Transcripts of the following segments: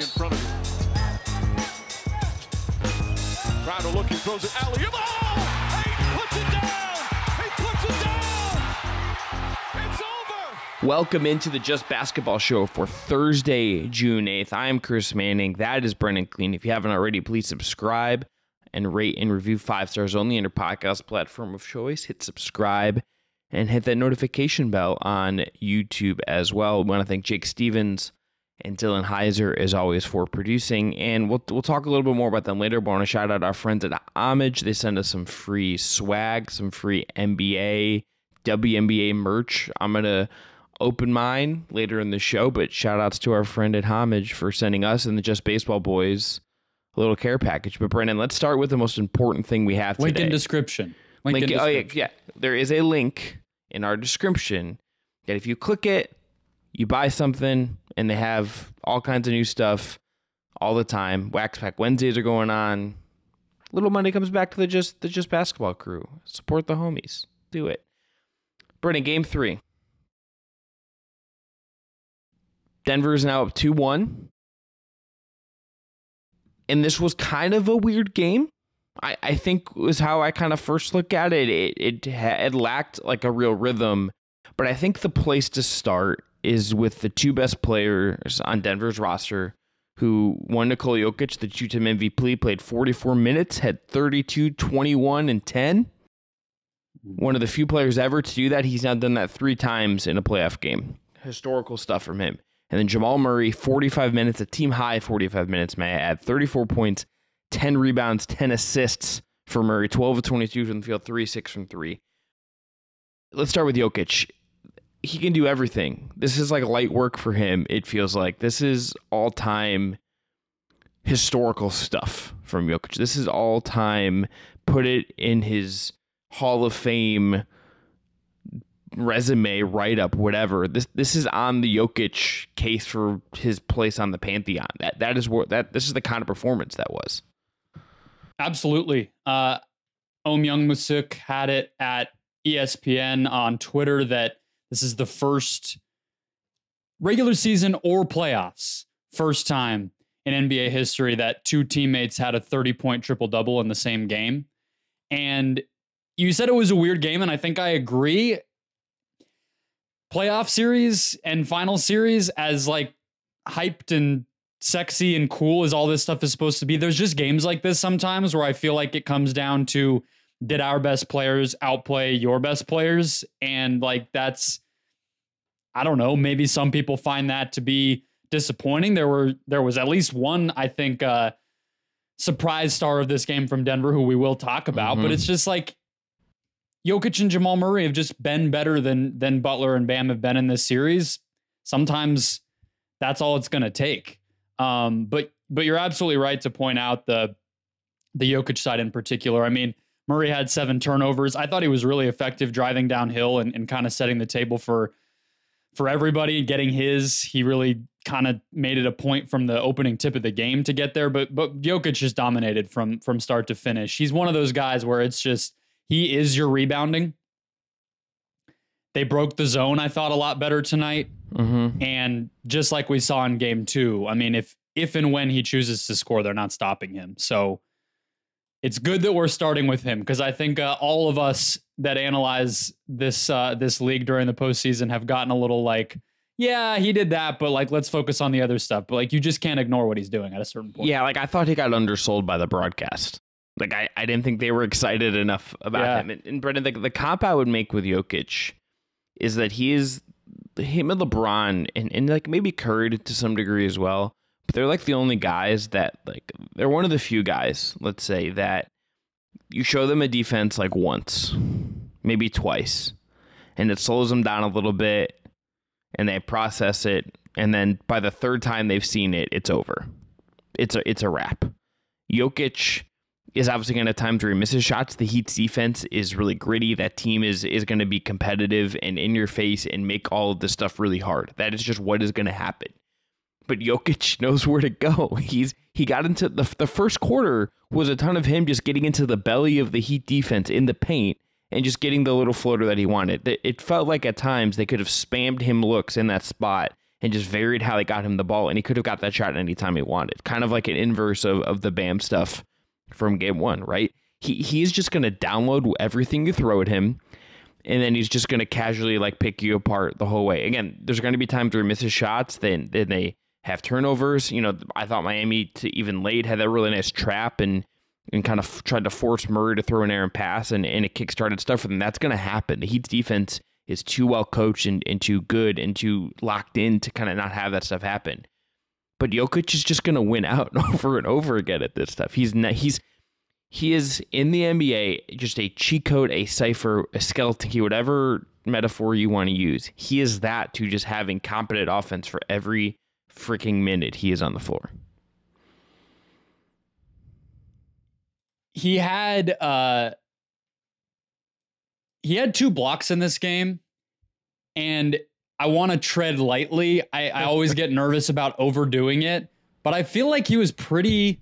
in front of you. Crowder looking, throws it alley. Oh! Welcome into the Just Basketball Show for Thursday, June 8th. I am Chris Manning. That is Brendon Kleen. If you haven't already, please subscribe and rate and review five stars only on your podcast platform of choice. Hit subscribe and hit that notification bell on YouTube as well. We want to thank Jake Stephens and Dillon Hiser as always for producing. And we'll we'll talk a little bit more about them later. But I want to shout out our friends at Homage. They send us some free swag, some free NBA, WNBA merch. I'm gonna open mine later in the show, but shout outs to our friend at Homage for sending us and the Just Baseball Boys a little care package. But Brendon, let's start with the most important thing we have Link today. in description. Link, Link, in oh yeah, yeah. There is a link in our description that if you click it, you buy something, and they have all kinds of new stuff all the time. Wax Pack Wednesdays are going on. Little money comes back to the just the just basketball crew. Support the homies. Do it. Brennan, game three. Denver is now up 2 1. And this was kind of a weird game. I, I think was how I kind of first look at it. It it, it lacked like a real rhythm, but I think the place to start is with the two best players on Denver's roster, who won Nikola Jokic, the two-time MVP, played 44 minutes, had 32, 21, and 10. One of the few players ever to do that. He's now done that three times in a playoff game. Historical stuff from him. And then Jamal Murray, 45 minutes, a team high 45 minutes, may I add, 34 points, 10 rebounds, 10 assists for Murray, 12 of 22 from the field, 3 6 from 3. Let's start with Jokic. He can do everything. This is like light work for him, it feels like. This is all time historical stuff from Jokic. This is all time, put it in his Hall of Fame resume write up, whatever. This this is on the Jokic case for his place on the pantheon. That that is what that this is the kind of performance that was. Absolutely. Uh, Ohm Youngmisuk had it at ESPN on Twitter that this is the first regular season or playoffs, first time in NBA history that two teammates had a 30 point triple double in the same game. And you said it was a weird game, and I think I agree. Playoff series and final series, as like hyped and sexy and cool as all this stuff is supposed to be. There's just games like this sometimes where I feel like it comes down to did our best players outplay your best players? And like that's I don't know, maybe some people find that to be disappointing. There were there was at least one, I think, uh surprise star of this game from Denver who we will talk about, but Mhm. it's just like Jokic and Jamal Murray have just been better than than Butler and Bam have been in this series. Sometimes that's all it's going to take. Um, but but you're absolutely right to point out the the Jokic side in particular. I mean, Murray had seven turnovers. I thought he was really effective driving downhill and, and kind of setting the table for for everybody, getting his. He really kind of made it a point from the opening tip of the game to get there. But but Jokic just dominated from from start to finish. He's one of those guys where it's just he is your rebounding. They broke the zone, I thought, a lot better tonight. Mm-hmm. And just like we saw in game two, I mean, if if and when he chooses to score, they're not stopping him. So it's good that we're starting with him because I think uh, all of us that analyze this uh, this league during the postseason have gotten a little like, yeah, he did that, but like let's focus on the other stuff. But like you just can't ignore what he's doing at a certain point. Yeah, like I thought he got undersold by the broadcast. Like I, I didn't think they were excited enough about Yeah. him. And, and Brendon, the, the comp I would make with Jokic is that he is him and LeBron and, and like maybe Curry to some degree as well. But they're like the only guys that like they're one of the few guys, let's say, that you show them a defense like once, maybe twice, and it slows them down a little bit and they process it, and then by the third time they've seen it, it's over. It's a it's a wrap. Jokic is obviously going to have times where he misses shots. The Heat's defense is really gritty. That team is is going to be competitive and in your face and make all of this stuff really hard. That is just what is going to happen. But Jokic knows where to go. He's he got into the the first quarter was a ton of him just getting into the belly of the Heat defense in the paint and just getting the little floater that he wanted. It- felt like at times they could have spammed him looks in that spot and just varied how they got him the ball, and he could have got that shot anytime he wanted. Kind of like an inverse of, of the Bam stuff from game one, right? He he's just gonna download everything you throw at him, and then he's just gonna casually like pick you apart the whole way. Again, there's gonna be times where he misses shots, then then they have turnovers. You know, I thought Miami to even late had that really nice trap and and kind of tried to force Murray to throw an errant pass and, and it kickstarted stuff for them. That's going to happen. The Heat's defense is too well coached and, and too good and too locked in to kind of not have that stuff happen. But Jokic is just going to win out over and over again at this stuff. He's not, he's he is in the NBA just a cheat code, a cipher, a skeleton key, whatever metaphor you want to use. He is that to just having competent offense for every freaking minute he is on the floor. He had uh he had two blocks in this game, and I want to tread lightly. I, I always get nervous about overdoing it, but I feel like he was pretty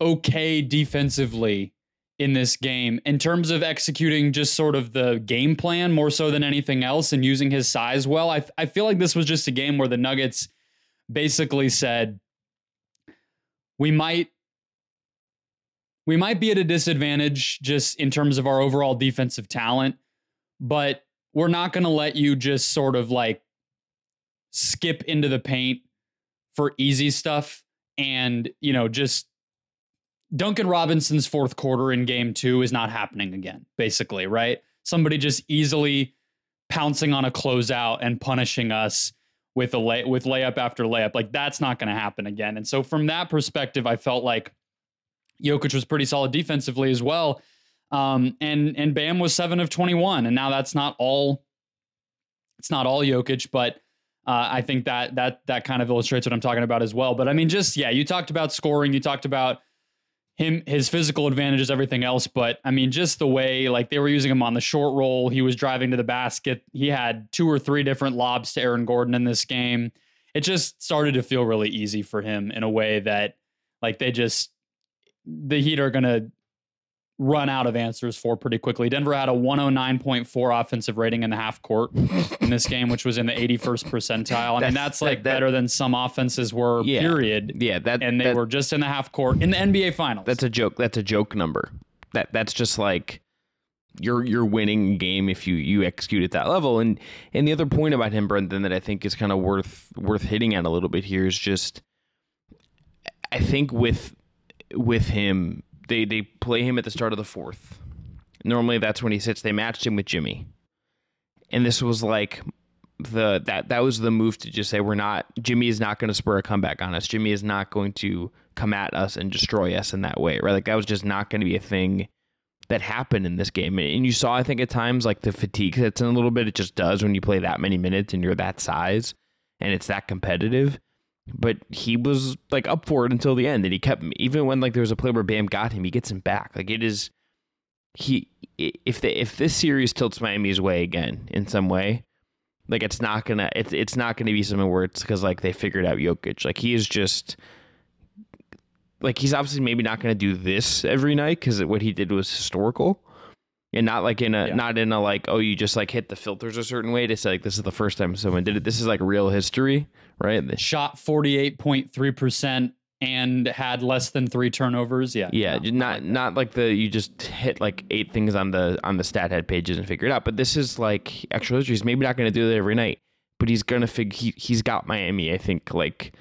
okay defensively in this game in terms of executing just sort of the game plan more so than anything else and using his size well. I, I feel like this was just a game where the Nuggets basically said, we might we might be at a disadvantage just in terms of our overall defensive talent, but we're not going to let you just sort of like skip into the paint for easy stuff and, you know, just Duncan Robinson's fourth quarter in game 2 is not happening again, basically, right? Somebody just easily pouncing on a closeout and punishing us with a lay with layup after layup. Like that's not going to happen again. And so from that perspective, I felt like Jokic was pretty solid defensively as well. Um, and and Bam was seven of twenty one, and now that's not all. It's not all Jokic, but uh, I think that that that kind of illustrates what I'm talking about as well. But I mean, just yeah, you talked about scoring, you talked about him his physical advantages, everything else. But I mean, just the way like they were using him on the short roll, he was driving to the basket. He had two or three different lobs to Aaron Gordon in this game. It just started to feel really easy for him in a way that like they just the Heat are to run out of answers for pretty quickly. Denver had a 109.4 offensive rating in the half court in this game, which was in the 81st percentile. I mean, that's like that, that, better than some offenses were, yeah, period. Yeah, that and they that, were just in the half court in the NBA finals. That's a joke. That's a joke number. That that's just like you're you're winning game if you you execute at that level. And and the other point about him, Brendon, that I think is kind of worth worth hitting at a little bit here is just I think with with him, they they play him at the start of the fourth. Normally that's when he sits. They matched him with Jimmy, and this was like the that that was the move to just say we're not Jimmy is not going to spur a comeback on us. Jimmy is not going to come at us and destroy us in that way, right? Like that was just not going to be a thing that happened in this game. And you saw, I think, at times like the fatigue that's in a little bit. It just does when you play that many minutes and you're that size and it's that competitive but he was like up for it until the end and he kept even when like there was a play where Bam got him he gets him back. Like it is he if the if this series tilts Miami's way again in some way like it's not gonna it's it's not gonna be something where it's because like they figured out Jokic. Like he is just like he's obviously maybe not gonna do this every night because what he did was historical and not like in a yeah. not in a like oh you just like hit the filters a certain way to say like this is the first time someone did it. This is like real history right? Shot 48.3% and had less than three turnovers? Yeah. Yeah no, not not like the you just hit like eight things on the on the stat head pages and figure it out. But this is like extra history he's maybe not going to do that every night but he's gonna fig he, he's got miami i think like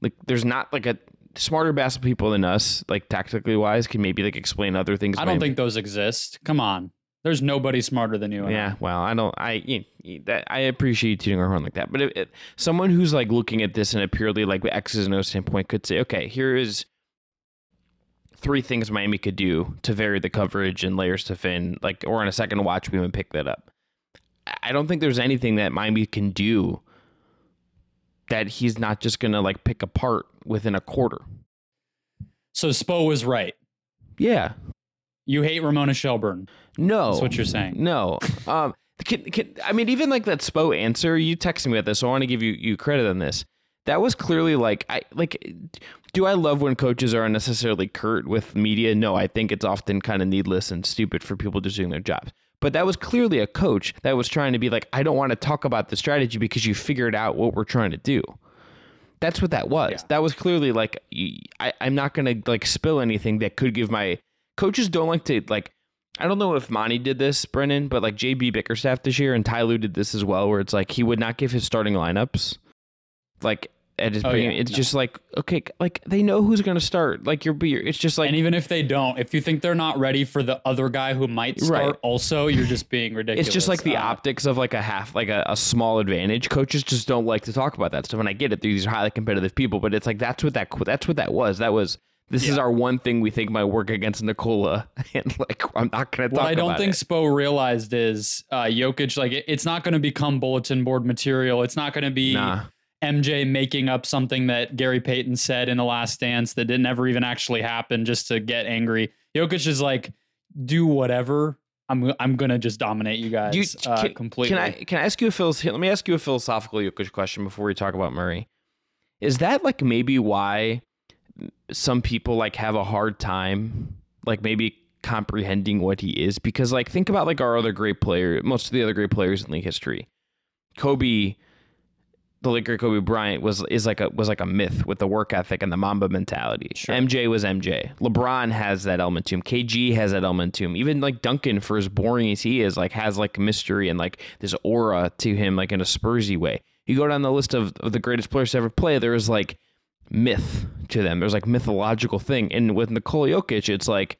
like there's not like a smarter basketball people than us, like tactically wise, can maybe like explain other things. I don't think those exist. Come on. There's nobody smarter than you. yeah, I. well, I don't. I you know, that I appreciate you tuning our horn like that, but someone who's like looking at this in a purely like X's and O's standpoint could say, okay, here is three things Miami could do to vary the coverage and layers to fin, like, or on a second watch, we would pick that up. I don't think there's anything that Miami can do that he's not just going to like pick apart within a quarter. So Spo was right. Yeah. You hate Ramona Shelburne. No. That's what you're saying. No. Um, can, can, I mean, even like that Spo answer, you texted me about this, so I want to give you, you credit on this. that was clearly like I like do I love when coaches are unnecessarily curt with media? No, I think it's often kind of needless and stupid for people just doing their jobs. But that was clearly a coach that was trying to be like, I don't want to talk about the strategy because you figured out what we're trying to do. That's what that was. Yeah. That was clearly like I, I'm not gonna like spill anything that could give my coaches don't like to like I don't know if Monty did this, Brennan, but like JB Bickerstaff this year and Ty Lue did this as well, where it's like he would not give his starting lineups. Like at his oh, yeah. it's no. just like okay, like they know who's going to start. Like you're, it's just like, and even if they don't, if you think they're not ready for the other guy who might start, right. also you're just being ridiculous. It's just like the uh, optics of like a half, like a, a, small advantage. Coaches just don't like to talk about that stuff, and I get it. These are highly competitive people, but it's like that's what that that's what that was. That was this yeah. is our one thing we think might work against Nikola, and like I'm not going to talk. About that. What I don't think it. Spo realized is uh, Jokic. Like it, it's not going to become bulletin board material. It's not going to be. Nah MJ making up something that Gary Payton said in the last dance that didn't ever even actually happen just to get angry. Jokic is like, do whatever. I'm I'm gonna just dominate you guys you, uh, can, completely. Can I can I ask you a philosophical? Let me ask you a philosophical Jokic question before we talk about Murray. Is that like maybe why some people like have a hard time, like maybe comprehending what he is? Because like think about like our other great player, most of the other great players in league history. Kobe the late great Kobe Bryant was is like a was like a myth with the work ethic and the Mamba mentality. Sure. MJ was MJ. LeBron has that element to him. KG has that element to him. Even like Duncan, for as boring as he is, like has like mystery and like this aura to him, like in a Spursy way. You go down the list of, of the greatest players to ever play. There is like myth to them. There's like mythological thing. And with Nikola Jokic, it's like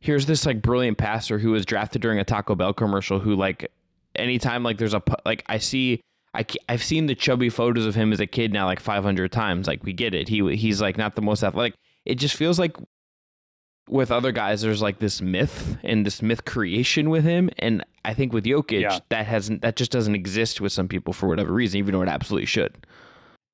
here's this like brilliant passer who was drafted during a Taco Bell commercial. Who like anytime like there's a like I see I, I've seen the chubby photos of him as a kid now like 500 times. Like we get it. He he's like not the most athletic. It just feels like with other guys, there's like this myth and this myth creation with him, and I think with Jokic, yeah. that hasn't that just doesn't exist with some people for whatever reason, even though it absolutely should.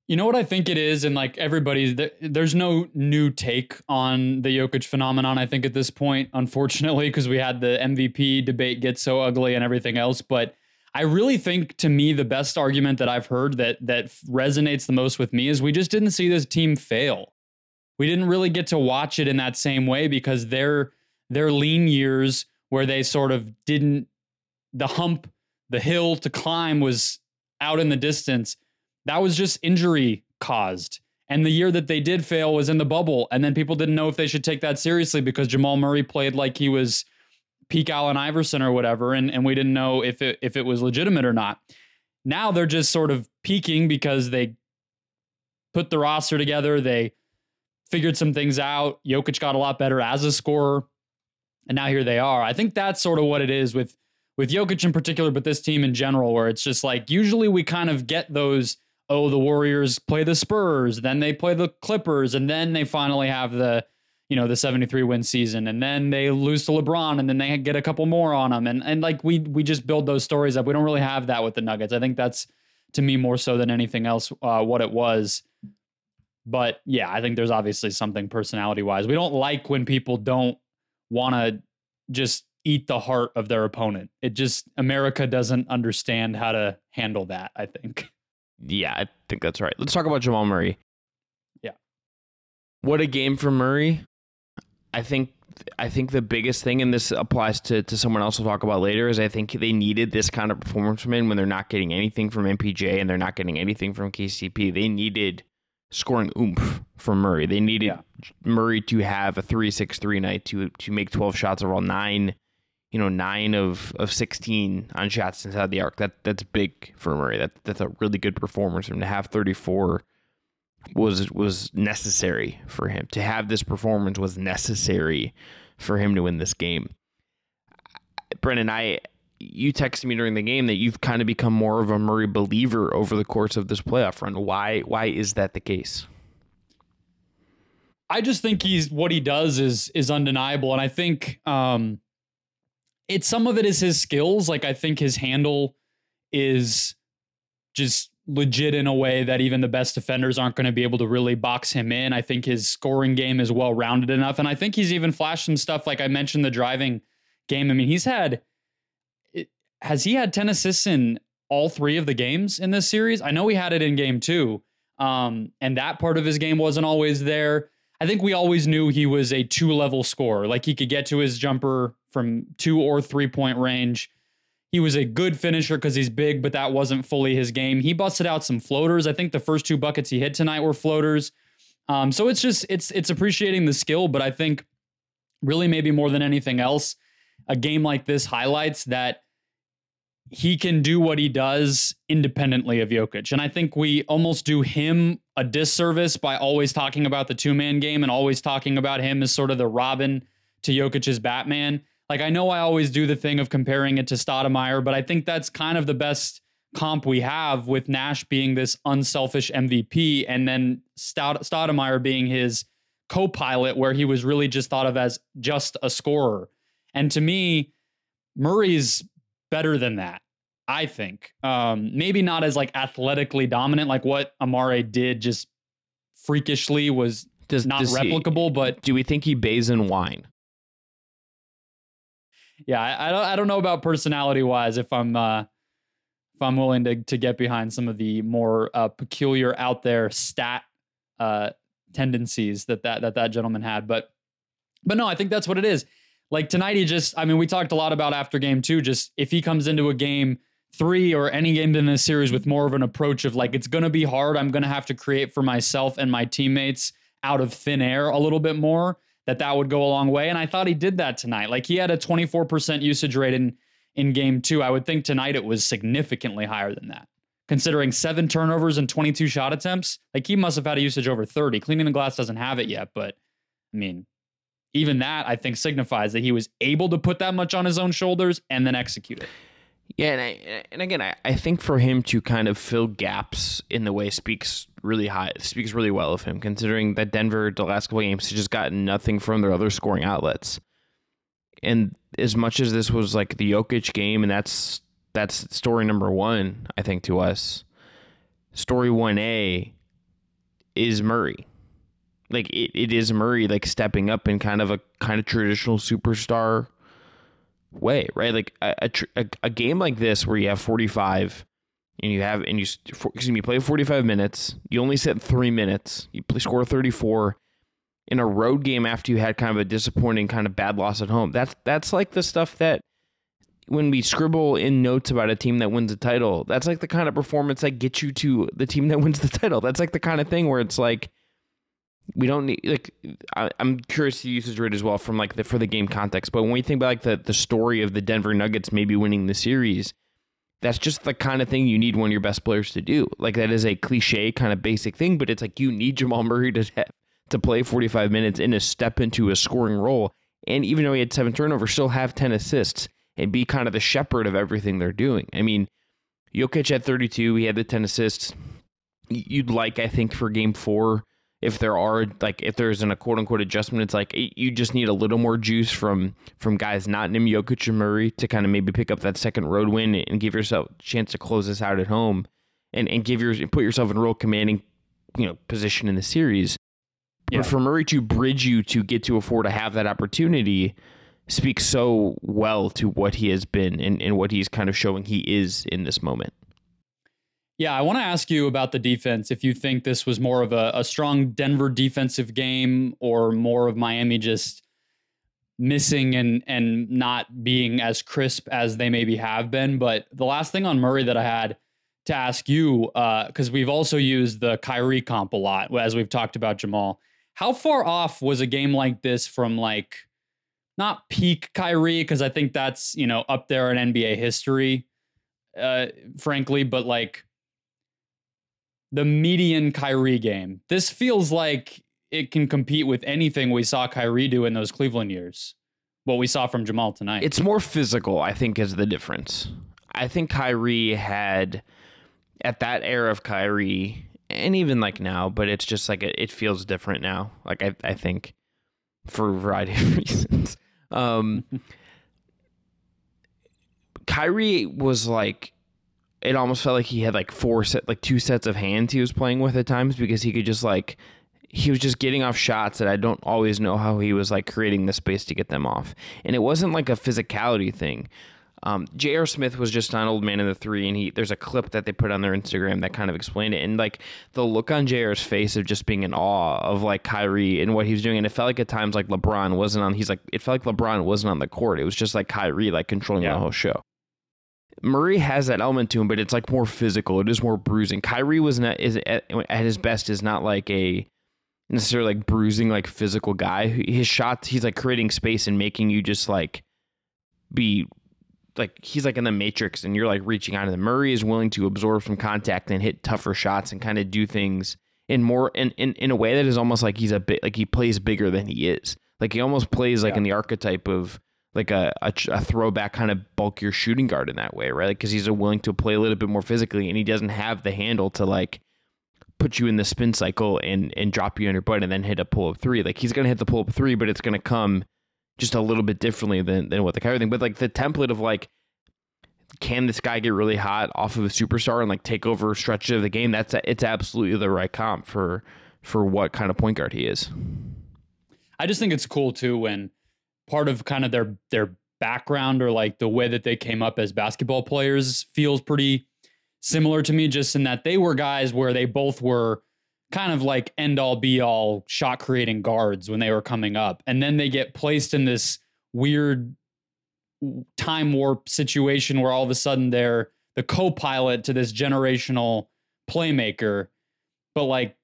You know what I think it is, and like everybody's there's no new take on the Jokic phenomenon. I think at this point, unfortunately, because we had the MVP debate get so ugly and everything else, but I really think to me the best argument that I've heard that that resonates the most with me is we just didn't see this team fail. We didn't really get to watch it in that same way because their their lean years where they sort of didn't the hump, the hill to climb was out in the distance. That was just injury caused. And the year that they did fail was in the bubble. And then people didn't know if they should take that seriously because Jamal Murray played like he was peak Allen Iverson or whatever, and, and we didn't know if it if it was legitimate or not. Now they're just sort of peaking because they put the roster together, they figured some things out. Jokic got a lot better as a scorer, and now here they are. I think that's sort of what it is with with Jokic in particular, but this team in general, where it's just like usually we kind of get those. Oh, the Warriors play the Spurs, then they play the Clippers, and then they finally have the you know the 73 win season and then they lose to LeBron and then they get a couple more on them and and like we we just build those stories up. We don't really have that with the Nuggets. I think that's to me more so than anything else uh, what it was. But yeah I think there's obviously something personality wise we don't like when people don't want to just eat the heart of their opponent. It just America doesn't understand how to handle that I think. Yeah I think that's right. Let's talk about Jamal Murray. Yeah. What a game for Murray I think I think the biggest thing, and this applies to, to someone else we'll talk about later, is I think they needed this kind of performance from him when they're not getting anything from MPJ and they're not getting anything from KCP. They needed scoring oomph from Murray. They needed yeah. Murray to have a three six three night to to make twelve shots overall, nine, you know, nine of, of sixteen on shots inside the arc. That that's big for Murray. That that's a really good performance from to have thirty four was was necessary for him to have this performance was necessary for him to win this game. Brennan, I you texted me during the game that you've kind of become more of a Murray believer over the course of this playoff run. Why why is that the case? I just think he's what he does is is undeniable, and I think um, it's some of it is his skills. Like I think his handle is just legit in a way that even the best defenders aren't going to be able to really box him in. I think his scoring game is well rounded enough. And I think he's even flashed some stuff like I mentioned the driving game. I mean, he's had, has he had 10 assists in all three of the games in this series? I know he had it in game two. Um, and that part of his game wasn't always there. I think we always knew he was a two level scorer. Like he could get to his jumper from two or three point range. He was a good finisher because he's big, but that wasn't fully his game. He busted out some floaters. I think the first two buckets he hit tonight were floaters. Um, so it's just it's it's appreciating the skill, but I think really maybe more than anything else, a game like this highlights that he can do what he does independently of Jokic. And I think we almost do him a disservice by always talking about the two man game and always talking about him as sort of the Robin to Jokic's Batman. Like I know I always do the thing of comparing it to Stoudemire, but I think that's kind of the best comp we have with Nash being this unselfish MVP and then Stoud- Stoudemire being his co-pilot where he was really just thought of as just a scorer. And to me, Murray's better than that. I think um, maybe not as like athletically dominant, like what Amare did, just freakishly was Does, not does he- replicable. but do we think he bays in wine? Yeah, I, I don't I don't know about personality wise if I'm uh, if I'm willing to to get behind some of the more uh, peculiar out there stat uh, tendencies that that that that gentleman had, but but no, I think that's what it is. Like tonight, he just I mean, we talked a lot about after game two. Just if he comes into a game three or any game in this series with more of an approach of like it's to be hard, I'm to have to create for myself and my teammates out of thin air a little bit more that that would go a long way and i thought he did that tonight. Like he had a 24% usage rate in in game 2 i would think tonight it was significantly higher than that. Considering 7 turnovers and 22 shot attempts like he must have had a usage over 30 cleaning the glass doesn't have it yet but i mean even that i think signifies that he was able to put that much on his own shoulders and then execute it Yeah, and I, and again, I, I think for him to kind of fill gaps in the way speaks really high speaks really well of him, considering that Denver the last couple games has just gotten nothing from their other scoring outlets. And as much as this was like the Jokic game, and that's that's story number one, I think to us. Story one A is Murray. Like it, it is Murray like stepping up in kind of a kind of traditional superstar way, right? Like a, a, a, game like this where you have 45 and you have, and you, for, excuse me, play 45 minutes, you only sit three minutes, you play, score 34 in a road game after you had kind of a disappointing kind of bad loss at home. That's, that's like the stuff that when we scribble in notes about a team that wins a title, that's like the kind of performance that gets you to the team that wins the title. That's like the kind of thing where it's like, we don't need like I, I'm curious to usage rate as well from like the for the game context. But when we think about like the the story of the Denver Nuggets maybe winning the series, that's just the kind of thing you need one of your best players to do. Like that is a cliche kind of basic thing, but it's like you need Jamal Murray to to play 45 minutes and to step into a scoring role. And even though he had seven turnovers, still have 10 assists and be kind of the shepherd of everything they're doing. I mean, Jokic had 32, he had the 10 assists. You'd like, I think, for game four, if there are like if there's an a quote unquote adjustment, it's like it, you just need a little more juice from from guys not named Jokic and Murray to kind of maybe pick up that second road win and give yourself a chance to close this out at home and and give your put yourself in a real commanding you know position in the series. Yeah. But for Murray to bridge you to get to afford to have that opportunity speaks so well to what he has been and, and what he's kind of showing he is in this moment. Yeah, I want to ask you about the defense. If you think this was more of a, a strong Denver defensive game or more of Miami just missing and and not being as crisp as they maybe have been. But the last thing on Murray that I had to ask you, because we've also used the Kyrie comp a lot as we've talked about Jamal. How far off was a game like this from like not peak Kyrie? Because I think that's you know up there in NBA history, uh, frankly, but like the median Kyrie game. This feels like it can compete with anything we saw Kyrie do in those Cleveland years. What we saw from Jamal tonight. It's more physical, I think, is the difference. I think Kyrie had at that era of Kyrie, and even like now, but it's just like it, it feels different now. Like I, I think for a variety of reasons. Um, Kyrie was like, it almost felt like he had like four set, like two sets of hands he was playing with at times because he could just like, he was just getting off shots that I don't always know how he was like creating the space to get them off. And it wasn't like a physicality thing. Um, J.R. Smith was just on Old Man and the Three, and he there's a clip that they put on their Instagram that kind of explained it, and like the look on J.R.'s face of just being in awe of like Kyrie and what he was doing, and it felt like at times like LeBron wasn't on. He's like it felt like LeBron wasn't on the court. It was just like Kyrie like controlling Yeah. the whole show. Murray has that element to him, but it's like more physical. It is more bruising. Kyrie was not is at, at his best is not like a necessarily like bruising like physical guy. His shots, he's like creating space and making you just like be like he's like in the matrix and you're like reaching out to them. Murray is willing to absorb some contact and hit tougher shots and kind of do things in more in, in in a way that is almost like he's a bit like he plays bigger than he is. Like he almost plays like Yeah. in the archetype of like a, a, a throwback kind of bulkier shooting guard in that way, right? Because he's willing to play a little bit more physically and he doesn't have the handle to like put you in the spin cycle and and drop you on your butt and then hit a pull up three. Like he's gonna hit the pull up three, but it's gonna come just a little bit differently than than what the Kyrie thing. But like the template of like, can this guy get really hot off of a superstar and like take over stretches of the game? That's it's absolutely the right comp for for what kind of point guard he is. I just think it's cool too when part of kind of their their background or like the way that they came up as basketball players feels pretty similar to me just in that they were guys where they both were kind of like end all be all shot creating guards when they were coming up. And then they get placed in this weird time warp situation where all of a sudden they're the co-pilot to this generational playmaker. But like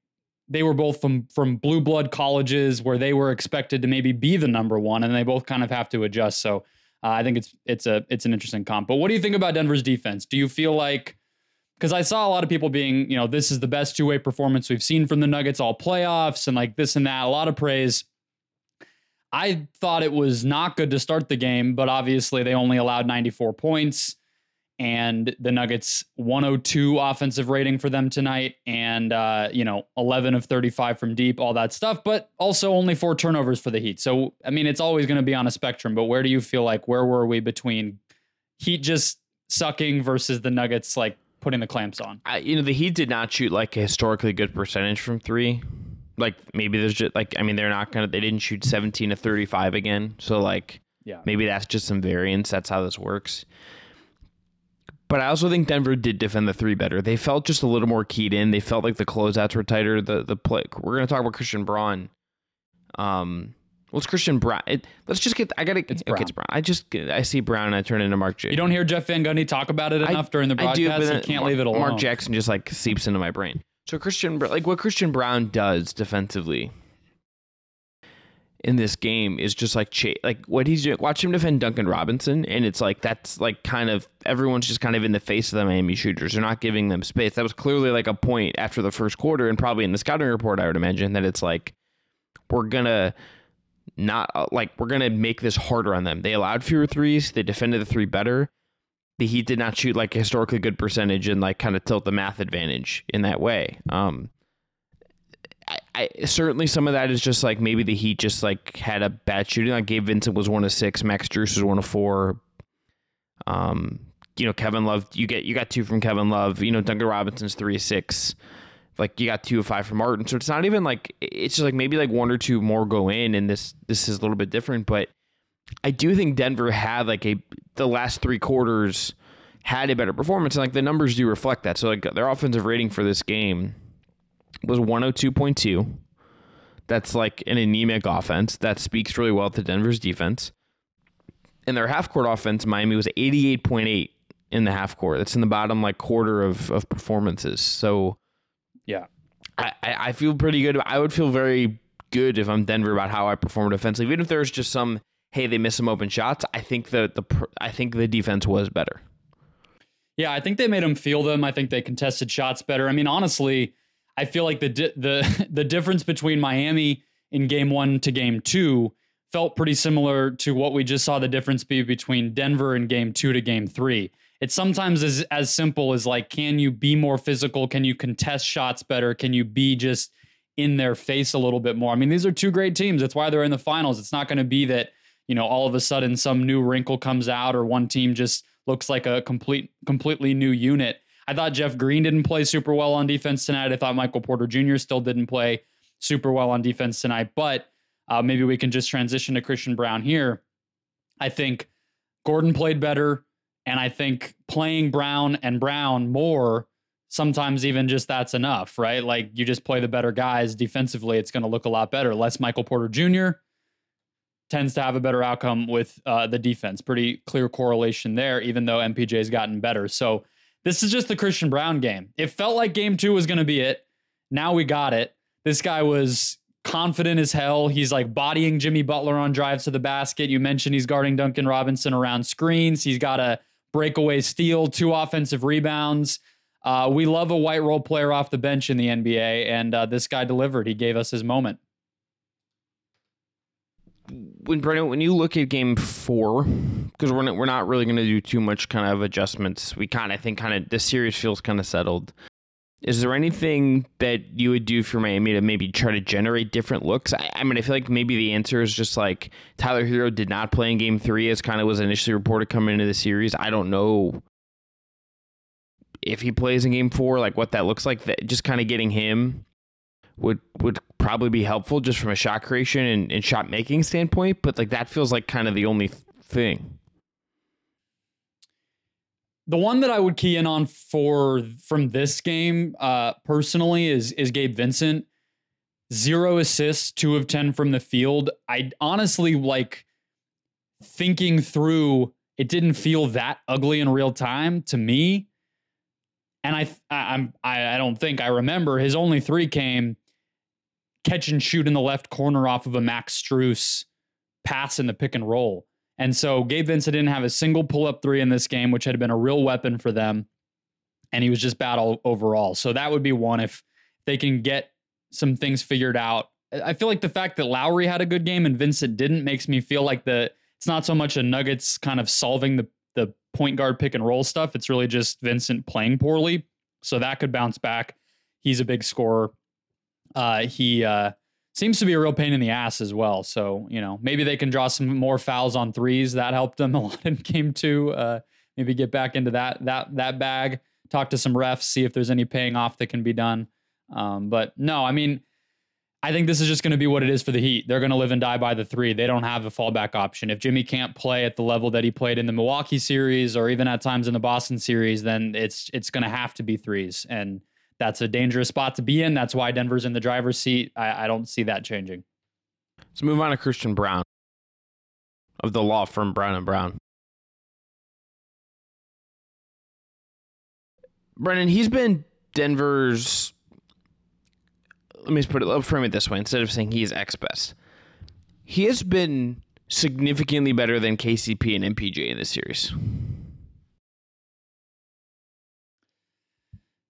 they were both from from blue blood colleges where they were expected to maybe be the number one and they both kind of have to adjust. So uh, i think it's it's a it's an interesting comp. But what do you think about denver's defense? Do you feel like because i saw a lot of people being you know this is the best two-way performance we've seen from the nuggets all playoffs and like this and that a lot of praise. I thought it was not good to start the game but obviously they only allowed 94 points and the Nuggets 102 offensive rating for them tonight, and uh, you know 11 of 35 from deep, all that stuff. But also only four turnovers for the Heat. So I mean, it's always going to be on a spectrum. But where do you feel like where were we between Heat just sucking versus the Nuggets like putting the clamps on? I, you know, the Heat did not shoot like a historically good percentage from three. Like maybe there's just like I mean they're not gonna they didn't shoot 17 to 35 again. So like Yeah. maybe that's just some variance. That's how this works. But I also think Denver did defend the three better. They felt just a little more keyed in. They felt like the closeouts were tighter. The the play. We're gonna talk about Christian Braun. Um, what's Christian Brown? It, let's just get. I gotta. It's okay, it's Brown. I just I see Brown and I turn into Mark J. You don't hear Jeff Van Gundy talk about it I- enough during the I broadcast. do, but you can't Mar- leave it alone. Mark Jackson just like seeps into my brain. So Christian, like what Christian Braun does defensively in this game is just like like what he's doing. Watch him defend Duncan Robinson, and it's like that's like kind of everyone's just kind of in the face of the Miami shooters. They're not giving them space. That was clearly like a point after the first quarter, and probably in the scouting report, I would imagine that it's like we're gonna not uh, like we're gonna make this harder on them. They allowed fewer threes. They defended the three better. The Heat did not shoot like a historically good percentage and like kind of tilt the math advantage in that way. Um, I, certainly some of that is just like maybe the Heat just like had a bad shooting. Like Gabe Vincent was one of six, Max Strus was one of four. Um, you know Kevin Love, you get you got two from Kevin Love. You know Duncan Robinson's three of six. Like you got two of five from Martin, so it's not even like it's just like maybe like one or two more go in, and this this is a little bit different. But I do think Denver had like a the last three quarters had a better performance, and like the numbers do reflect that. So like their offensive rating for this game was 102.2. That's like an anemic offense. That speaks really well to Denver's defense. And their half court offense, Miami was 88.8 in the half court. That's in the bottom like quarter of, of performances. So Yeah. I, I I feel pretty good. I would feel very good if I'm Denver about how I performed offensively. Even if there's just some, hey, they missed some open shots. I think the the I think the defense was better. Yeah, I think they made them feel them. I think they contested shots better. I mean, honestly, I feel like the di- the the difference between Miami in game 1 to game 2 felt pretty similar to what we just saw the difference be between Denver in game 2 to game 3. It's sometimes as as simple as like can you be more physical? Can you contest shots better? Can you be just in their face a little bit more? I mean, these are two great teams. That's why they're in the finals. It's not going to be that, you know, all of a sudden some new wrinkle comes out or one team just looks like a complete completely new unit. I thought Jeff Green didn't play super well on defense tonight. I thought Michael Porter Jr. still didn't play super well on defense tonight, but uh, maybe we can just transition to Christian Braun here. I think Gordon played better. And I think playing Brown and Brown more, sometimes even just that's enough, right? Like you just play the better guys defensively, it's going to look a lot better. Less Michael Porter Jr. tends to have a better outcome with uh, the defense. Pretty clear correlation there, even though MPJ has gotten better. So this is just the Christian Braun game. It felt like game two was going to be it. Now we got it. This guy was confident as hell. He's like bodying Jimmy Butler on drives to the basket. You mentioned he's guarding Duncan Robinson around screens. He's got a breakaway steal, two offensive rebounds. Uh, we love a white role player off the bench in the NBA, and uh, this guy delivered. He gave us his moment. When Brennan, when you look at Game Four, because we're not, we're not really going to do too much kind of adjustments. We kind of think kind of the series feels kind of settled. Is there anything that you would do for Miami to maybe try to generate different looks? I, I, mean, I feel like maybe the answer is just like Tyler Herro did not play in Game Three, as kind of was initially reported coming into the series. I don't know if he plays in Game Four, like what that looks like. That just kind of getting him would would probably be helpful just from a shot creation and, and shot making standpoint. But like that feels like kind of the only thing. The one that I would key in on for from this game, uh, personally, is is Gabe Vincent. Zero assists, two of ten from the field. I honestly like thinking through. It didn't feel that ugly in real time to me, and I, I I'm I, I don't think I remember his only three came catch and shoot in the left corner off of a Max Strus pass in the pick and roll. And so Gabe Vincent didn't have a single pull up three in this game, which had been a real weapon for them. And he was just bad all overall. So that would be one if they can get some things figured out. I feel like the fact that Lowry had a good game and Vincent didn't makes me feel like the it's not so much a Nuggets kind of solving the the point guard pick and roll stuff. It's really just Vincent playing poorly. So that could bounce back. He's a big scorer. Uh, he uh, seems to be a real pain in the ass as well. So, you know, maybe they can draw some more fouls on threes. That helped them a lot in game two. Uh, maybe get back into that that that bag. Talk to some refs, see if there's any paying off that can be done. Um, but no, I mean, I think this is just going to be what it is for the Heat. They're going to live and die by the three. They don't have a fallback option. If Jimmy can't play at the level that he played in the Milwaukee series or even at times in the Boston series, then it's it's going to have to be threes. And that's a dangerous spot to be in. That's why Denver's in the driver's seat. I, I don't see that changing. Let's move on to Christian Braun of the law firm Brown and Brown. Brennan, he's been Denver's. Let me put it. Let me frame it this way. Instead of saying he is ex best, he has been significantly better than KCP and MPJ in this series.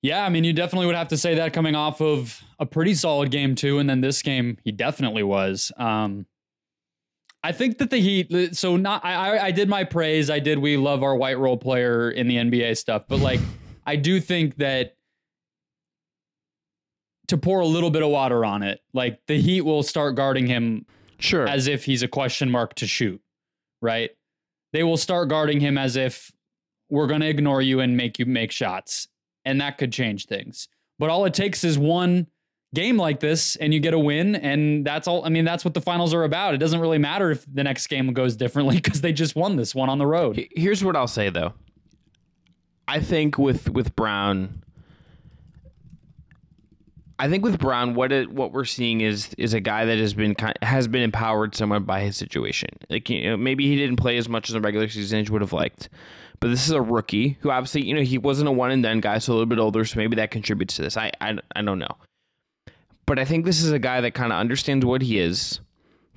Yeah, I mean, you definitely would have to say that coming off of a pretty solid game too, and then this game he definitely was. Um, I think that the Heat. So not, I, I did my praise. I did. We love our white role player in the NBA stuff, but like, I do think that to pour a little bit of water on it, like the Heat will start guarding him, sure, as if he's a question mark to shoot, right? They will start guarding him as if we're going to ignore you and make you make shots and that could change things. But all it takes is one game like this and you get a win and that's all I mean that's what the finals are about. It doesn't really matter if the next game goes differently cuz they just won this one on the road. Here's what I'll say though. I think with with Braun I think with Braun, what it, what we're seeing is is a guy that has been has been empowered somewhat by his situation. Like you know, maybe he didn't play as much as a regular season as would have liked, but this is a rookie who obviously, you know, he wasn't a one and done guy, so a little bit older, so maybe that contributes to this. I I, I don't know. But I think this is a guy that kind of understands what he is.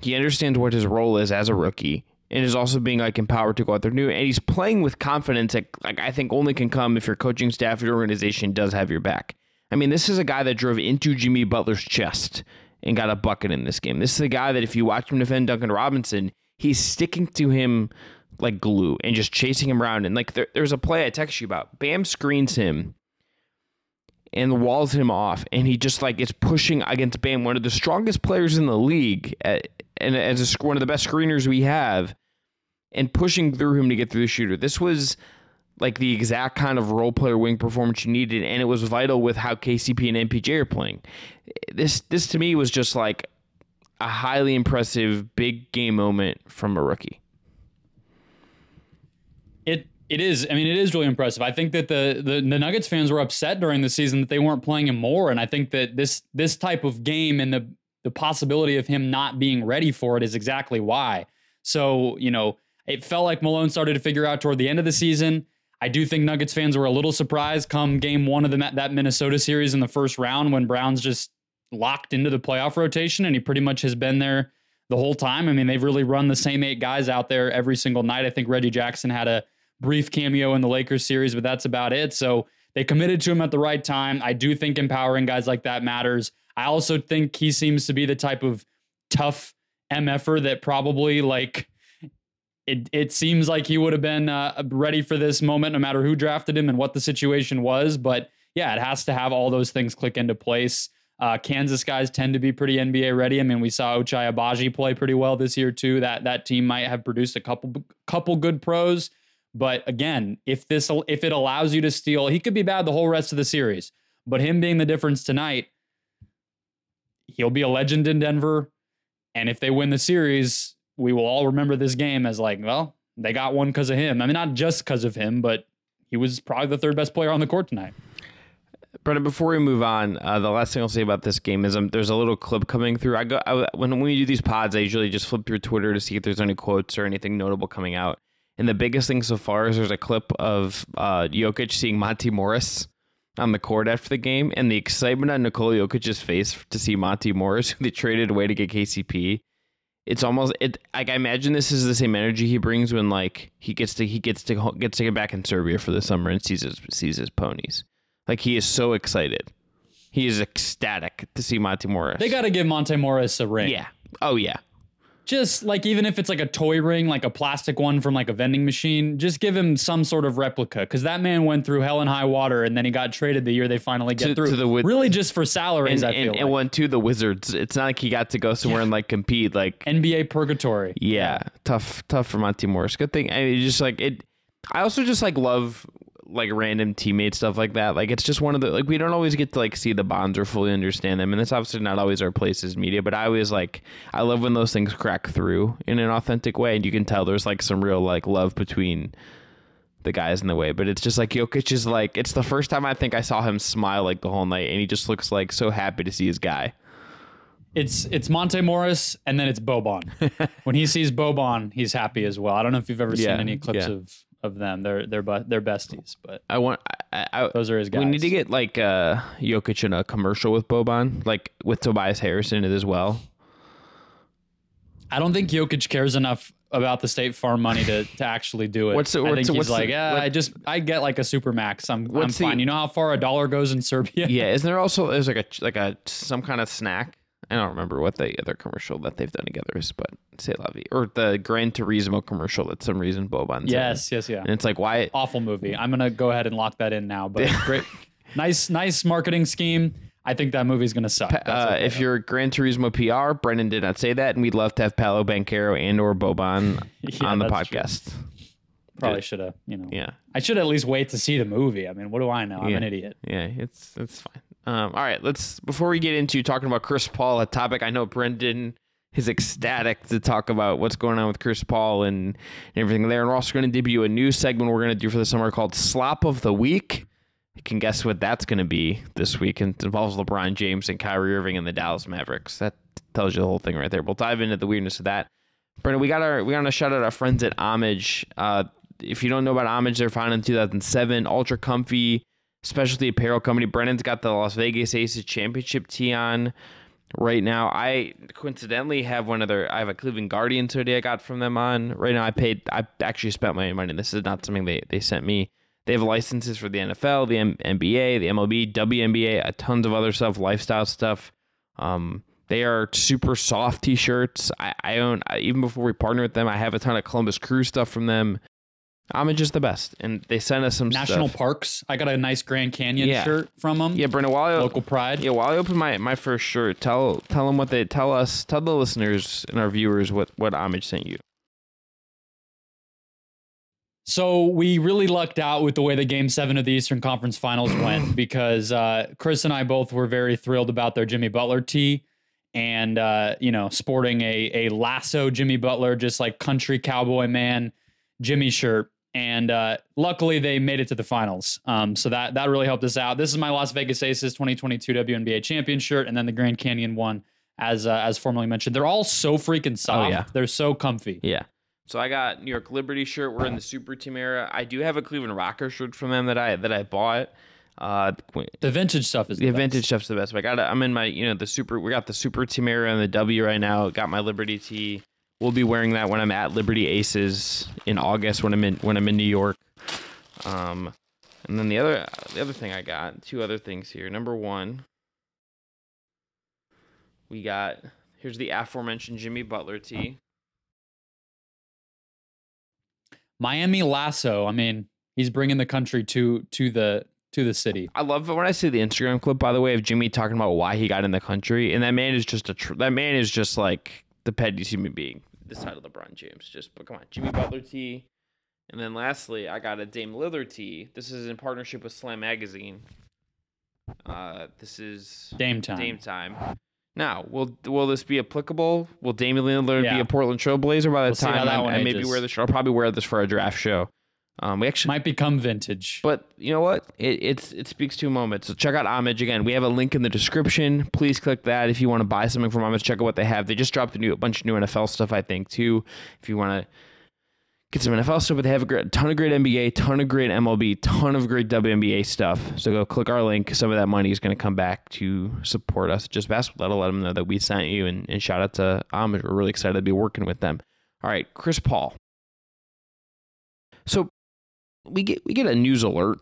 He understands what his role is as a rookie and is also being like empowered to go out there new and he's playing with confidence that like I think only can come if your coaching staff, your organization does have your back. I mean, this is a guy that drove into Jimmy Butler's chest and got a bucket in this game. This is a guy that if you watch him defend Duncan Robinson, he's sticking to him like glue and just chasing him around. And like there, there's a play I text you about. Bam screens him and walls him off, and he just like is pushing against Bam, one of the strongest players in the league, at, and as a, one of the best screeners we have, and pushing through him to get through the shooter. This was like the exact kind of role player wing performance you needed, and it was vital with how KCP and MPJ are playing. This this to me was just like a highly impressive big game moment from a rookie. It is. I mean, it is really impressive. I think that the, the the Nuggets fans were upset during the season that they weren't playing him more, and I think that this this type of game and the the possibility of him not being ready for it is exactly why. So you know, it felt like Malone started to figure out toward the end of the season. I do think Nuggets fans were a little surprised come game one of the, that Minnesota series in the first round when Braun's just locked into the playoff rotation, and he pretty much has been there the whole time. I mean, they've really run the same eight guys out there every single night. I think Reggie Jackson had a brief cameo in the Lakers series, but that's about it. So they committed to him at the right time. I do think empowering guys like that matters. I also think he seems to be the type of tough MFer that probably like it, it seems like he would have been uh, ready for this moment no matter who drafted him and what the situation was. But yeah, it has to have all those things click into place. Uh, Kansas guys tend to be pretty NBA ready. I mean, we saw Ochai Agbaji play pretty well this year too. That that team might have produced a couple couple good pros. But again, if this if it allows you to steal, he could be bad the whole rest of the series. But him being the difference tonight, he'll be a legend in Denver. And if they win the series, we will all remember this game as like, well, they got one because of him. I mean, not just because of him, but he was probably the third best player on the court tonight. Brendon, before we move on, uh, the last thing I'll say about this game is um, there's a little clip coming through. I go I, when we do these pods, I usually just flip through Twitter to see if there's any quotes or anything notable coming out. And the biggest thing so far is there's a clip of uh, Jokic seeing Monte Morris on the court after the game, and the excitement on Nikola Jokic's face to see Monte Morris, who they traded away to get KCP. It's almost it. Like I imagine this is the same energy he brings when like he gets to he gets to gets to get back in Serbia for the summer and sees his sees his ponies. Like he is so excited. He is ecstatic to see Monte Morris. They got to give Monte Morris a ring. Yeah. Oh yeah. Just like even if it's like a toy ring, like a plastic one from like a vending machine, just give him some sort of replica because that man went through hell and high water, and then he got traded the year they finally get To- through. to the Wiz- really, just for salaries, And, I feel and, and like. went to the Wizards. It's not like he got to go somewhere and like compete. Like NBA purgatory. Yeah, tough, tough for Monte Morris. Good thing. I mean, just like it. I also just like love like random teammate stuff like that. Like it's just one of the like we don't always get to like see the bonds or fully understand them, and it's obviously not always our place as media. But I always like I love when those things crack through in an authentic way, and you can tell there's like some real like love between the guys in the way. But it's just like Jokic is like it's the first time I think I saw him smile like the whole night, and he just looks like so happy to see his guy. It's it's Monte Morris and then it's Boban. when he sees Boban, he's happy as well. I don't know if you've ever Yeah, seen any clips yeah. of of them. They're they're bu- they're besties, but I want. I, I, those are his guys. We need to get like uh Jokic in a commercial with Boban, like with Tobias Harris in it as well. I don't think Jokic cares enough about the State Farm money to, to actually do it. What's the- I think the- he's what's the- like, yeah, what- I just I get like a super max. I'm I'm What's the- fine. you know how far a dollar goes in Serbia? Yeah, isn't there also there's like a like a some kind of snack? I don't remember what the other commercial that they've done together is, but say la vie or the Gran Turismo commercial. That some reason Boban's in. Yes, yes, yeah. and it's like why Awful movie. I'm gonna go ahead and lock that in now. But great, nice, nice marketing scheme. I think that movie's gonna suck. Uh, okay, if though. you're Gran Turismo PR, Brendon did not say that, and we'd love to have Paolo Banchero and or Boban Yeah, on the that's true. podcast. probably should have, you know, Yeah. I should at least wait to see the movie. I mean, what do I know? I'm Yeah. an idiot. Yeah, it's it's fine. Um, all right, let's before we get into talking about Chris Paul, a topic I know Brendon is ecstatic to talk about what's going on with Chris Paul and, and everything there. And we're also going to debut a new segment we're going to do for the summer called Slop of the Week. You can guess what that's going to be this week. And it involves LeBron James and Kyrie Irving and the Dallas Mavericks. That tells you the whole thing right there. We'll dive into the weirdness of that. Brendon, we got our we got to shout out our friends at Homage. Uh, if you don't know about Homage, they're founded in 2007. Ultra comfy specialty apparel company. Brendon's got the Las Vegas Aces championship tee on right now. I coincidentally have one of their. I have a Cleveland Guardians hoodie I got from them on right now. I paid. I actually spent my money. This is not something they they sent me. They have licenses for the NFL, the M- NBA, the MLB, WNBA, a tons of other stuff, lifestyle stuff. Um, they are super soft t-shirts. I, I own I, even before we partner with them. I have a ton of Columbus Crew stuff from them. Homage is the best, and they sent us some National stuff. parks. I got a nice Grand Canyon Yeah. shirt from them. Yeah, Brendon. While I, Local pride. Yeah, while I open my, my first shirt, tell tell them what they tell us, tell the listeners and our viewers what what Homage sent you. So we really lucked out with the way the Game Seven of the Eastern Conference Finals went because uh, Chris and I both were very thrilled about their Jimmy Butler tee, and uh, you know, sporting a a lasso Jimmy Butler, just like country cowboy man Jimmy shirt. And uh, luckily they made it to the finals. Um, so that that really helped us out. This is my Las Vegas Aces 2022 WNBA champion shirt, and then the Grand Canyon one, as uh, as formerly mentioned. They're all so freaking soft. yeah. They're so comfy. Yeah. So I got New York Liberty shirt. We're in the Super Team era. I do have a Cleveland Rocker shirt from them that I that I bought. Uh, The vintage stuff is the the, best. vintage stuff's the best. But I got. I'm in my you know the super. We got the Super Team era and the W right now. Got my Liberty tee. We'll be wearing that when I'm at Liberty Aces in August when I'm in when I'm in New York. Um, and then the other the other thing I got two other things here. Number one, we got here's the aforementioned Jimmy Butler tee. Miami Lasso. I mean, he's bringing the country to to the to the city. I love it when I see the Instagram clip, by the way, of Jimmy talking about why he got in the country, and that man is just a tr- that man is just like the pettiest human being this side of LeBron James. Just but come on, Jimmy Butler T. and then lastly, I got a Dame Lillard T. This is in partnership with Slam Magazine. Uh, this is Dame time. Dame time. Now, will will this be applicable? Will Damian Lillard Yeah. be a Portland Trailblazer by the We'll time that I, one I maybe wear this? I'll probably wear this for a draft show. Um, we actually Might become vintage. but you know what? It it's it speaks to a moment. So check out Homage again. We have a link in the description. Please click that if you want to buy something from Homage. Check out what they have. They just dropped a new a bunch of new NFL stuff, I think, too. If you want to get some NFL stuff, but they have a great, ton of great NBA, ton of great MLB, ton of great WNBA stuff. So go click our link. Some of that money is going to come back to support us. Just basketball. That'll let them know that we sent you. And, and shout out to Homage. We're really excited to be working with them. All right, Chris Paul. So we get we get a news alert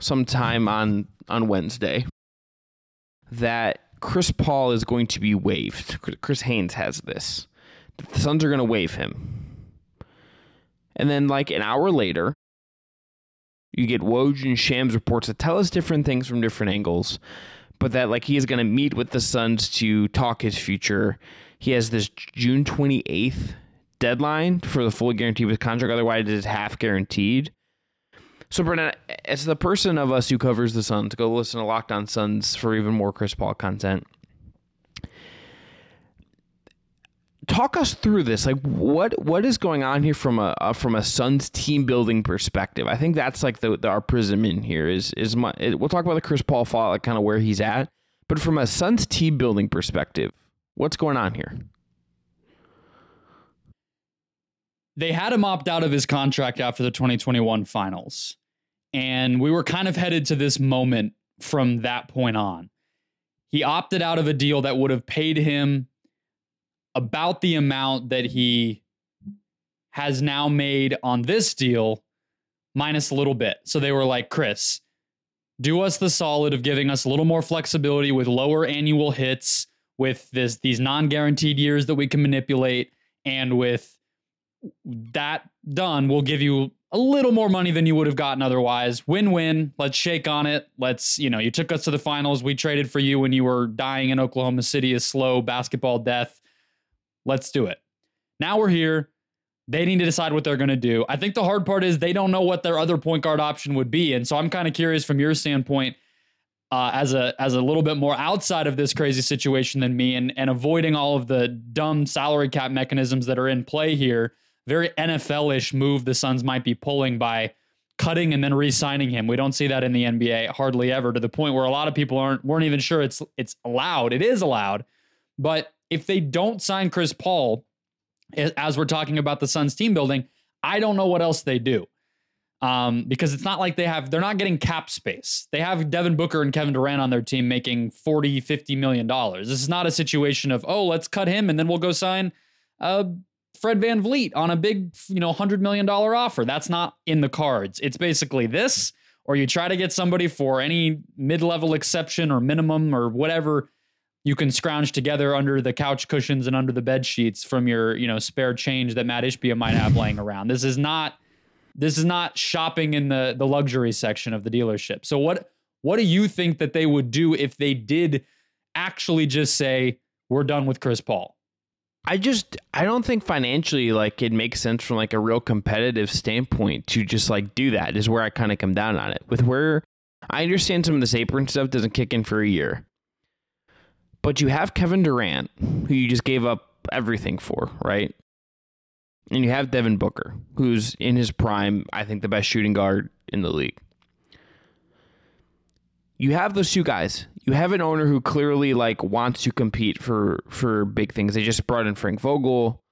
sometime mm-hmm. on on Wednesday that Chris Paul is going to be waived. Chris Haynes has this. The Suns are going to waive him. And then like an hour later, you get Woj and Shams reports that tell us different things from different angles, but that like he is going to meet with the Suns to talk his future. He has this June 28th deadline for the full guarantee of his contract. Otherwise, it is half guaranteed. So, Brendon, as the person of us who covers the Suns, go listen to Locked On Suns for even more Chris Paul content. Talk us through this. Like, what what is going on here from a, uh from a Suns team building perspective? I think that's like the, the our prism in here is is my. It, we'll talk about the Chris Paul fall, like kind of where he's at, but from a Suns team building perspective, what's going on here? They had him opt out of his contract after the 2021 finals. And we were kind of headed to this moment from that point on. He opted out of a deal that would have paid him about the amount that he has now made on this deal, minus a little bit. So they were like, Chris, do us the solid of giving us a little more flexibility with lower annual hits, with this these non-guaranteed years that we can manipulate, and with that done, we'll give you a little more money than you would have gotten otherwise. Win win. Let's shake on it. Let's, you know, you took us to the finals. We traded for you when you were dying in Oklahoma City a slow basketball death. Let's do it. Now we're here. They need to decide what they're going to do. I think the hard part is they don't know what their other point guard option would be. And so I'm kind of curious from your standpoint. Uh, as a as a little bit more outside of this crazy situation than me and and avoiding all of the dumb salary cap mechanisms that are in play here very NFL-ish move the Suns might be pulling by cutting and then re-signing him. We don't see that in the NBA hardly ever to the point where a lot of people aren't weren't even sure it's it's allowed. It is allowed. But if they don't sign Chris Paul as we're talking about the Suns team building, I don't know what else they do. Um, because it's not like they have they're not getting cap space. They have Devin Booker and Kevin Durant on their team making 40, 50 million dollars. This is not a situation of, oh, let's cut him and then we'll go sign uh Fred VanVleet on a big, you know, $100 million offer. That's not in the cards. It's basically this, or you try to get somebody for any mid level exception or minimum or whatever you can scrounge together under the couch cushions and under the bed sheets from your, you know, spare change that Matt Ishbia might have laying around. This is not. This is not shopping in the the luxury section of the dealership. So what what do you think that they would do if they did actually just say we're done with Chris Paul? I just I don't think financially like it makes sense from like a real competitive standpoint to just like do that is where I kind of come down on it. With where I understand some of this apron stuff doesn't kick in for a year. But you have Kevin Durant, who you just gave up everything for, right? and you have Devin Booker, who's in his prime, I think the best shooting guard in the league. You have those two guys. You have an owner who clearly like wants to compete for for big things. They just brought in Frank Vogel.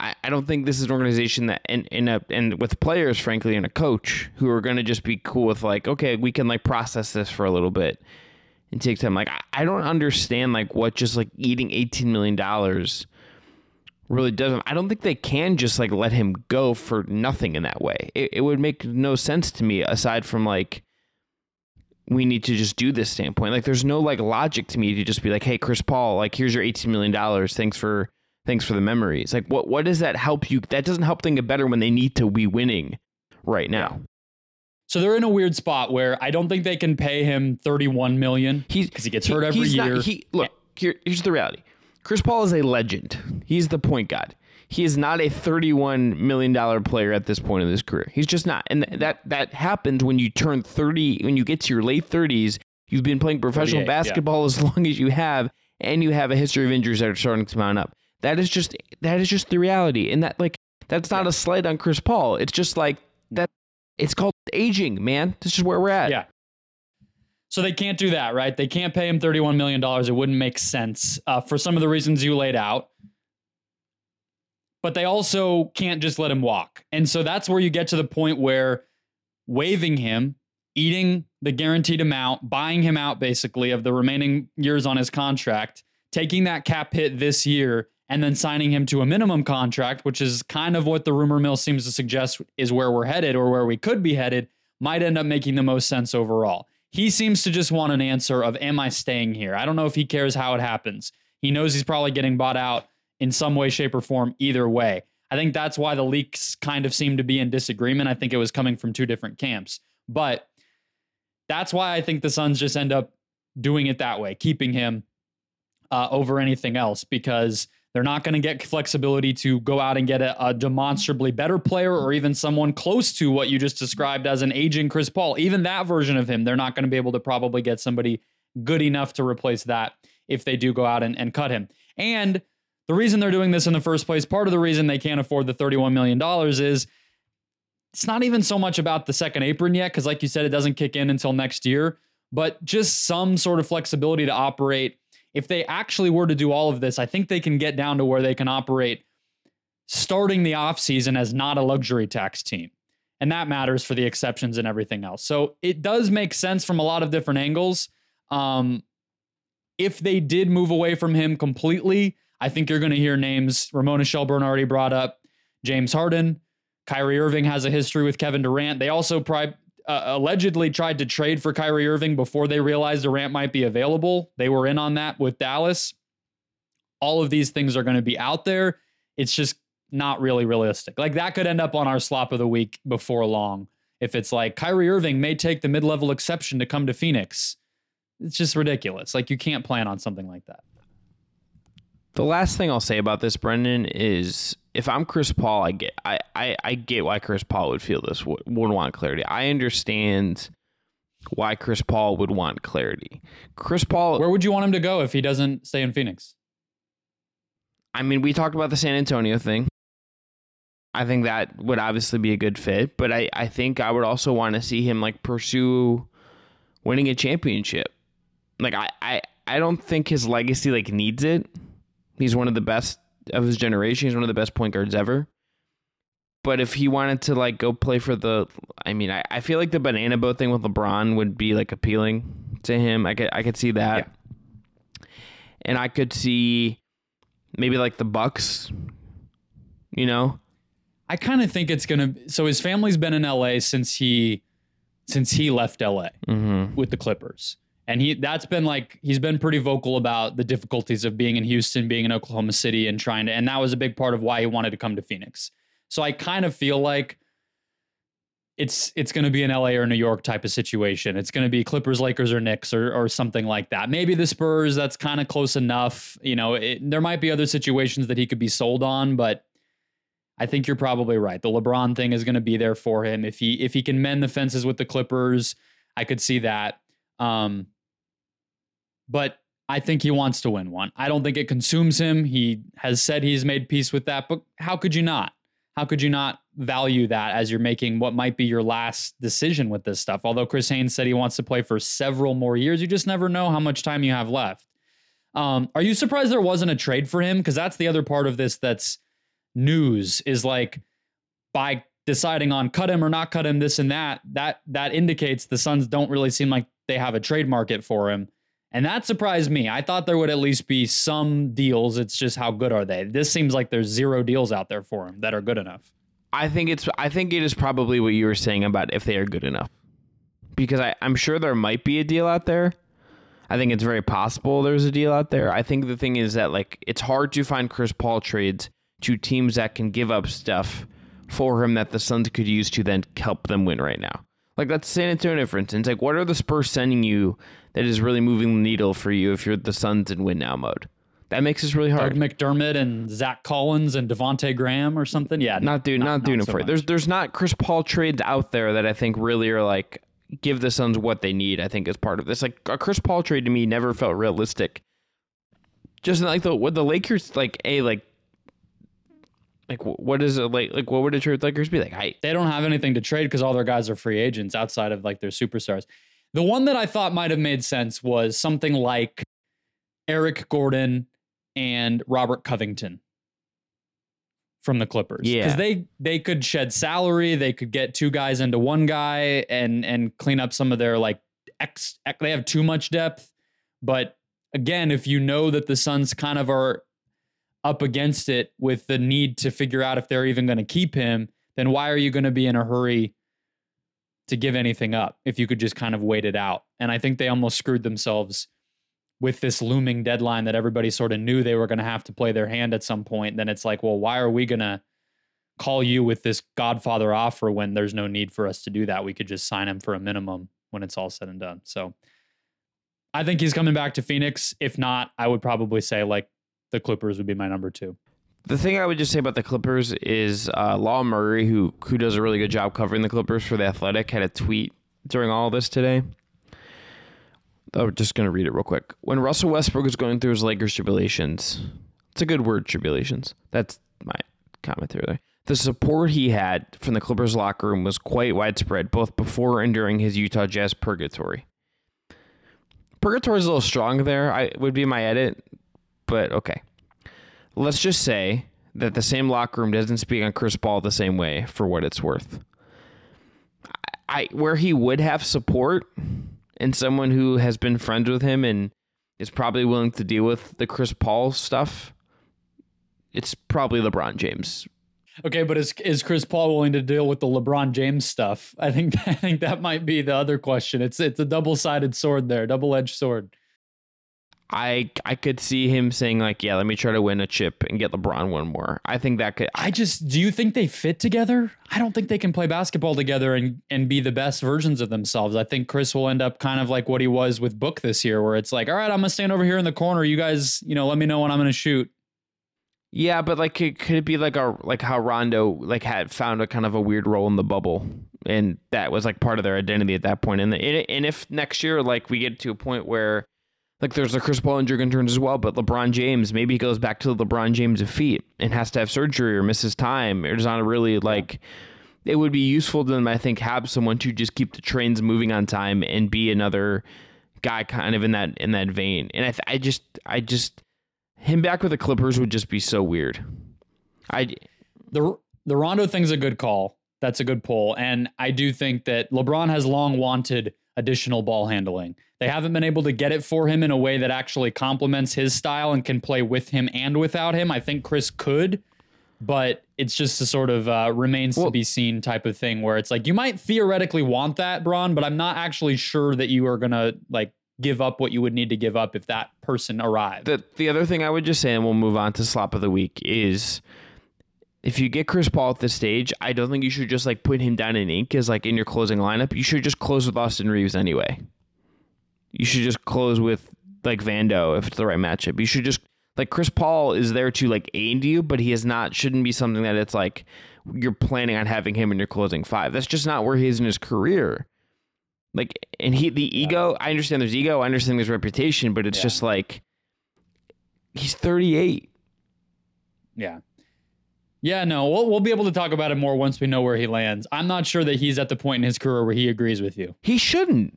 I, I don't think this is an organization that and in a uh, and with players, frankly, and a coach who are gonna just be cool with like, okay, we can like process this for a little bit and take time. Like I, I don't understand like what just like eating eighteen million dollars really doesn't. I don't think they can just like let him go for nothing in that way. It, it would make no sense to me aside from like we need to just do this standpoint. Like there's no like logic to me to just be like, hey, Chris Paul, like here's your eighteen million dollars. Thanks for thanks for the memories. Like what what does that help you? That doesn't help them get better when they need to be winning right now. So they're in a weird spot where I don't think they can pay him 31 million because he gets hurt every he's year. Not, he look here, here's the reality. Chris Paul is a legend. He's the point guard. He is not a $31 million player at this point in his career. He's just not. And that that happens when you turn 30, when you get to your late 30s. You've been playing professional basketball yeah. as long as you have, and you have a history of injuries that are starting to mount up. That is just that is just the reality. And that like that's not yeah. a slight on Chris Paul. It's just like that it's called aging, man. This is where we're at. Yeah. So they can't do that, right? They can't pay him $31 million. It wouldn't make sense uh, for some of the reasons you laid out. But they also can't just let him walk. And so that's where you get to the point where waiving him, eating the guaranteed amount, buying him out basically of the remaining years on his contract, taking that cap hit this year, and then signing him to a minimum contract, which is kind of what the rumor mill seems to suggest is where we're headed or where we could be headed, might end up making the most sense overall. He seems to just want an answer of, Am I staying here? I don't know if he cares how it happens. He knows he's probably getting bought out in some way, shape, or form either way. I think that's why the leaks kind of seem to be in disagreement. I think it was coming from two different camps. But that's why I think the Suns just end up doing it that way, keeping him uh, over anything else, because they're not going to get flexibility to go out and get a, a, demonstrably better player or even someone close to what you just described as an aging Chris Paul. Even that version of him, they're not going to be able to probably get somebody good enough to replace that if they do go out and, and cut him. And the reason they're doing this in the first place, part of the reason they can't afford the $31 million is it's not even so much about the second apron yet, because like you said, it doesn't kick in until next year, but just some sort of flexibility to operate if they actually were to do all of this, I think they can get down to where they can operate starting the offseason as not a luxury tax team. And that matters for the exceptions and everything else. So it does make sense from a lot of different angles. Um, if they did move away from him completely, I think you're going to hear names Ramona Shelburne already brought up, James Harden. Kyrie Irving has a history with Kevin Durant. They also pri- uh, allegedly tried to trade for Kyrie Irving before they realized Durant might be available. They were in on that with Dallas. All of these things are going to be out there. It's just not really realistic. Like that could end up on our slop of the week before long. If it's like Kyrie Irving may take the mid level exception to come to Phoenix, it's just ridiculous. Like you can't plan on something like that. The last thing I'll say about this, Brendon, is if I'm Chris Paul, I get I, I, I get why Chris Paul would feel this would, would want clarity. I understand why Chris Paul would want clarity. Chris Paul Where would you want him to go if he doesn't stay in Phoenix? I mean, we talked about the San Antonio thing. I think that would obviously be a good fit, but I, I think I would also want to see him like pursue winning a championship. Like I, I, I don't think his legacy like needs it. He's one of the best of his generation. He's one of the best point guards ever. But if he wanted to like go play for the, I mean, I, I feel like the banana boat thing with LeBron would be like appealing to him. I could I could see that, yeah. and I could see maybe like the Bucks. You know, I kind of think it's gonna. So his family's been in LA since he since he left LA mm-hmm. with the Clippers. And he that's been like he's been pretty vocal about the difficulties of being in Houston, being in Oklahoma City and trying to and that was a big part of why he wanted to come to Phoenix. So I kind of feel like it's it's going to be an LA or New York type of situation. It's going to be Clippers, Lakers, or Knicks, or or something like that. Maybe the Spurs. That's kind of close enough. You know, it, there might be other situations that he could be sold on, but I think you're probably right. The LeBron thing is going to be there for him if he if he can mend the fences with the Clippers. I could see that. Um, but I think he wants to win one. I don't think it consumes him. He has said he's made peace with that, but how could you not? How could you not value that as you're making what might be your last decision with this stuff? Although Chris Haynes said he wants to play for several more years, you just never know how much time you have left. Um, are you surprised there wasn't a trade for him? Because that's the other part of this that's news is like by deciding on cut him or not cut him, this and that, that that indicates the Suns don't really seem like they have a trade market for him. And that surprised me. I thought there would at least be some deals. It's just how good are they? This seems like there's zero deals out there for him that are good enough. I think it's I think it is probably what you were saying about if they are good enough. Because I, I'm sure there might be a deal out there. I think it's very possible there's a deal out there. I think the thing is that like it's hard to find Chris Paul trades to teams that can give up stuff for him that the Suns could use to then help them win right now. Like that's San Antonio, for instance. Like, what are the Spurs sending you that is really moving the needle for you if you're the Suns in win now mode? That makes this really hard. Doug McDermott and Zach Collins and Devonte Graham or something. Yeah, not doing not, not doing not it for you. There's there's not Chris Paul trades out there that I think really are like give the Suns what they need. I think is part of this. Like a Chris Paul trade to me never felt realistic. Just like the what the Lakers like a like like what is it like? Like what would a trade Lakers be like? I they don't have anything to trade because all their guys are free agents outside of like their superstars. The one that I thought might have made sense was something like Eric Gordon and Robert Covington from the Clippers. Yeah, because they they could shed salary, they could get two guys into one guy, and and clean up some of their like X. They have too much depth, but again, if you know that the Suns kind of are up against it with the need to figure out if they're even going to keep him, then why are you going to be in a hurry to give anything up if you could just kind of wait it out? And I think they almost screwed themselves with this looming deadline that everybody sort of knew they were going to have to play their hand at some point. Then it's like, well, why are we going to call you with this Godfather offer when there's no need for us to do that? We could just sign him for a minimum when it's all said and done. So I think he's coming back to Phoenix. If not, I would probably say like the Clippers would be my number two. The thing I would just say about the Clippers is uh, Law Murray, who who does a really good job covering the Clippers for the Athletic, had a tweet during all this today. I'm just going to read it real quick. When Russell Westbrook was going through his Lakers tribulations, it's a good word, tribulations. That's my commentary there. The support he had from the Clippers locker room was quite widespread, both before and during his Utah Jazz purgatory. Purgatory is a little strong there. I would be my edit but okay. Let's just say that the same locker room doesn't speak on Chris Paul the same way for what it's worth. I where he would have support and someone who has been friends with him and is probably willing to deal with the Chris Paul stuff. It's probably LeBron James. Okay, but is is Chris Paul willing to deal with the LeBron James stuff? I think I think that might be the other question. It's it's a double sided sword there, double edged sword. I I could see him saying like, yeah, let me try to win a chip and get LeBron one more. I think that could. I just do you think they fit together? I don't think they can play basketball together and and be the best versions of themselves. I think Chris will end up kind of like what he was with Book this year, where it's like, all right, I'm gonna stand over here in the corner. You guys, you know, let me know when I'm gonna shoot. Yeah, but like, could, could it be like a like how Rondo like had found a kind of a weird role in the bubble, and that was like part of their identity at that point. And the, and if next year like we get to a point where like there's the Chris Paul injury concerns as well, but LeBron James maybe he goes back to the LeBron James of feet and has to have surgery or misses time or does not really like. It would be useful to them, I think, have someone to just keep the trains moving on time and be another guy kind of in that in that vein. And I, th- I just, I just, him back with the Clippers would just be so weird. I the the Rondo thing's a good call. That's a good pull, and I do think that LeBron has long wanted additional ball handling. They haven't been able to get it for him in a way that actually complements his style and can play with him and without him. I think Chris could, but it's just a sort of uh, remains well, to be seen type of thing where it's like you might theoretically want that, Braun, but I'm not actually sure that you are gonna like give up what you would need to give up if that person arrived. The the other thing I would just say, and we'll move on to slop of the week, is if you get Chris Paul at this stage, I don't think you should just like put him down in ink as like in your closing lineup. You should just close with Austin Reaves anyway. You should just close with like Vando if it's the right matchup. You should just like Chris Paul is there to like aid you, but he is not shouldn't be something that it's like you're planning on having him in your closing five. That's just not where he is in his career. Like, and he the ego. I understand there's ego. I understand there's reputation, but it's Yeah. just like he's 38. Yeah. Yeah, no, we'll, we'll be able to talk about it more once we know where he lands. I'm not sure that he's at the point in his career where he agrees with you. He shouldn't.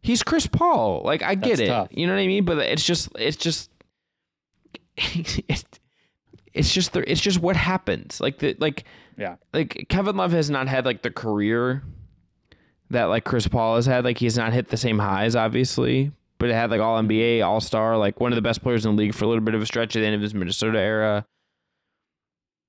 He's Chris Paul. Like I get That's it. tough. You know what I mean? But it's just it's just it's, it's just the, it's just what happens. Like the like Yeah. like Kevin Love has not had like the career that like Chris Paul has had. Like he's not hit the same highs, obviously, but it had like All NBA, All Star, like one of the best players in the league for a little bit of a stretch at the end of his Minnesota era.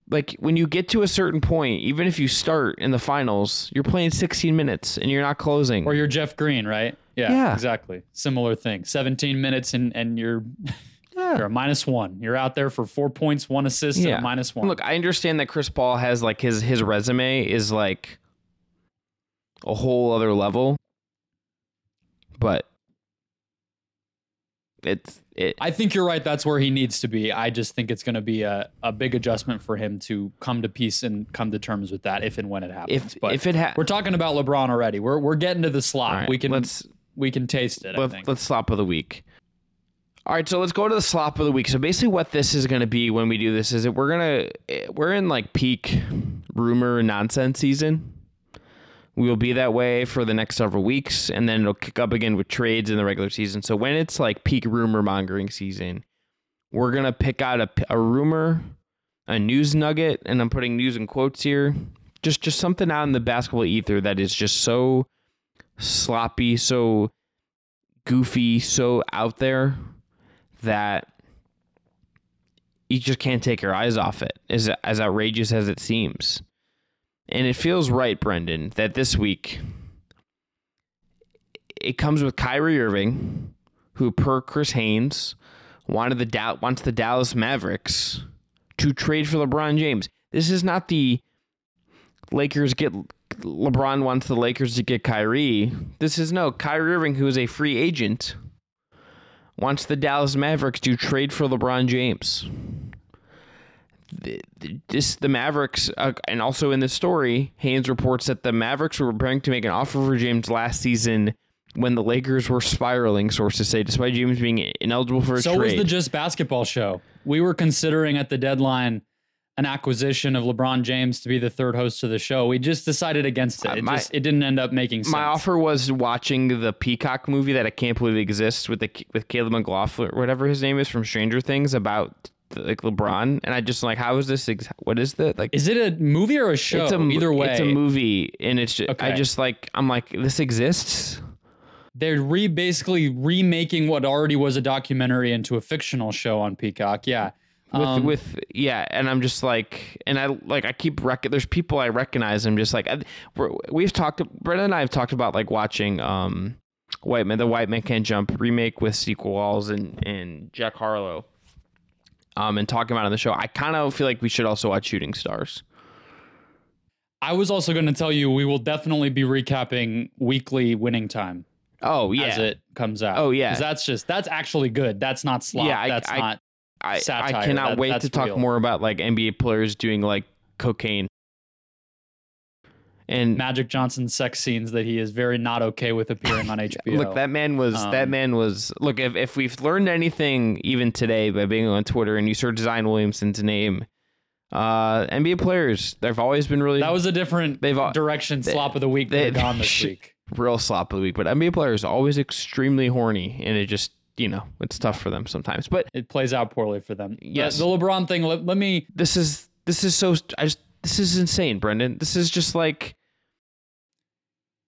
Like when you get to a certain point, even if you start in the finals, you're playing 16 minutes and you're not closing. Or you're Jeff Green, right? Yeah, Yeah. exactly. Similar thing. 17 minutes and, and you're yeah. you're a minus one. You're out there for four points, one assist, and Yeah. a minus one. Look, I understand that Chris Paul has like his his resume is like a whole other level, but it's it. I think you're right. That's where he needs to be. I just think it's going to be a, a big adjustment for him to come to peace and come to terms with that if and when it happens. if but if it ha- we're talking about LeBron already. We're we're getting to the slot. All right, we can let's we can taste it. Think. let's slop of the week. All right, so let's go to the slop of the week. So basically, what this is going to be when we do this is that we're gonna eh, we're in like peak rumor nonsense season. We will be that way for the next several weeks, and then it'll kick up again with trades in the regular season. So when it's like peak rumor mongering season, we're gonna pick out a, a rumor, a news nugget, and I'm putting news in quotes here. Just just something out in the basketball ether that is just so sloppy, so goofy, so out there that you just can't take your eyes off it. As as outrageous as it seems. And it feels right, Brendon, that this week it comes with Kyrie Irving, who per Chris Haynes wanted the Da- wants the Dallas Mavericks to trade for LeBron James. This is not the Lakers get LeBron wants the Lakers to get Kyrie. This is no Kyrie Irving, who is a free agent, wants the Dallas Mavericks to trade for LeBron James. This the Mavericks, uh, and also in the story, Haynes reports that the Mavericks were preparing to make an offer for James last season when the Lakers were spiraling. Sources say, despite James being ineligible for a so trade. was the Just Basketball show. We were considering at the deadline an acquisition of LeBron James to be the third host of the show. We just decided against it. Uh, It, my- just, it didn't end up making sense. My offer was watching the Peacock movie that I can't believe exists with the with Caleb McLaughlin or whatever his name is from Stranger Things about like LeBron, and I just like how is this? Ex- what is that? Like Is it a movie or a show? it's a Either way, it's a movie, and it's just, I just like I'm like this exists. they're re basically remaking what already was a documentary into a fictional show on Peacock. Yeah. With, Um, with yeah, and I'm just like, and I like I keep rec- there's people I recognize. I'm just like I, we're, we've talked. Brendon and I have talked about like watching um White Man, the White Man Can't Jump remake with Sinqua Walls and and Jack Harlow. Um, and talking about on the show, I kind of feel like we should also watch Shooting Stars. I was also going to tell you we will definitely be recapping weekly winning time Oh yeah, as it comes out. Oh, yeah, that's just that's actually good. That's not slop. Yeah, I- that's I- not. I, I cannot That- wait to talk real. more about like NBA players doing like cocaine. And Magic Johnson's sex scenes that he is very not okay with appearing on HBO. Look, that man was that Um, man was look. If if we've learned anything even today by being on Twitter and you search Zion Williamson's name, uh, NBA players they've always been really that was a different They've direction they- slop of the week they- they, gone this week. real slop of the week. But NBA players always extremely horny, and it just you know it's tough for them sometimes. But It plays out poorly for them. The- Yes. The, LeBron thing, let, let me this is this is so I just this is insane, Brendon. This is just like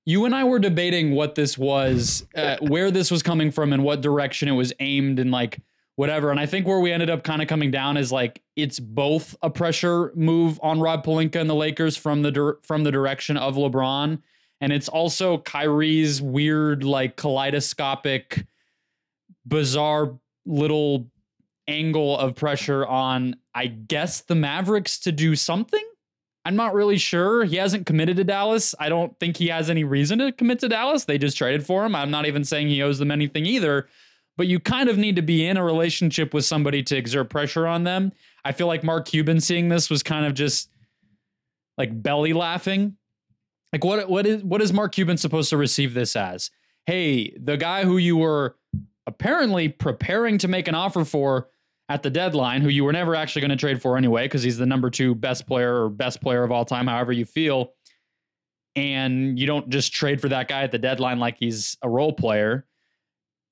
you and I were debating what this was, uh, where this was coming from, and what direction it was aimed, and like whatever. And I think where we ended up kind of coming down is like it's both a pressure move on Rob Pelinka and the Lakers from the dir- from the direction of LeBron, and it's also Kyrie's weird like kaleidoscopic, bizarre little angle of pressure on I guess the Mavericks to do something. I'm not really sure. He hasn't committed to Dallas. I don't think he has any reason to commit to Dallas. They just traded for him. I'm not even saying he owes them anything either. But you kind of need to be in a relationship with somebody to exert pressure on them. I feel like Mark Cuban seeing this was kind of just like belly laughing Like what what is what is Mark Cuban supposed to receive this as? Hey, the guy who you were apparently preparing to make an offer for at the deadline, who you were never actually going to trade for anyway, because he's the number two best player or best player of all time, however you feel. And you don't just trade for that guy at the deadline like he's a role player.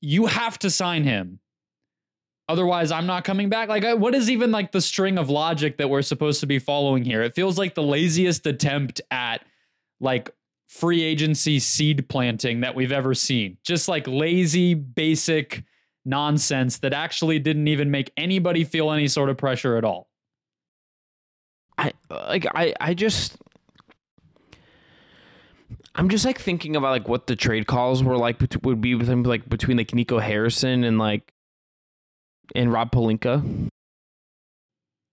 You have to sign him. Otherwise, I'm not coming back. Like, what is even like the string of logic that we're supposed to be following here? It feels like the laziest attempt at like free agency seed planting that we've ever seen. Just like lazy, basic nonsense that actually didn't even make anybody feel any sort of pressure at all. I like I I just I'm just like thinking about like what the trade calls were like would be with him like between like Nico Harrison and like and Rob Pelinka.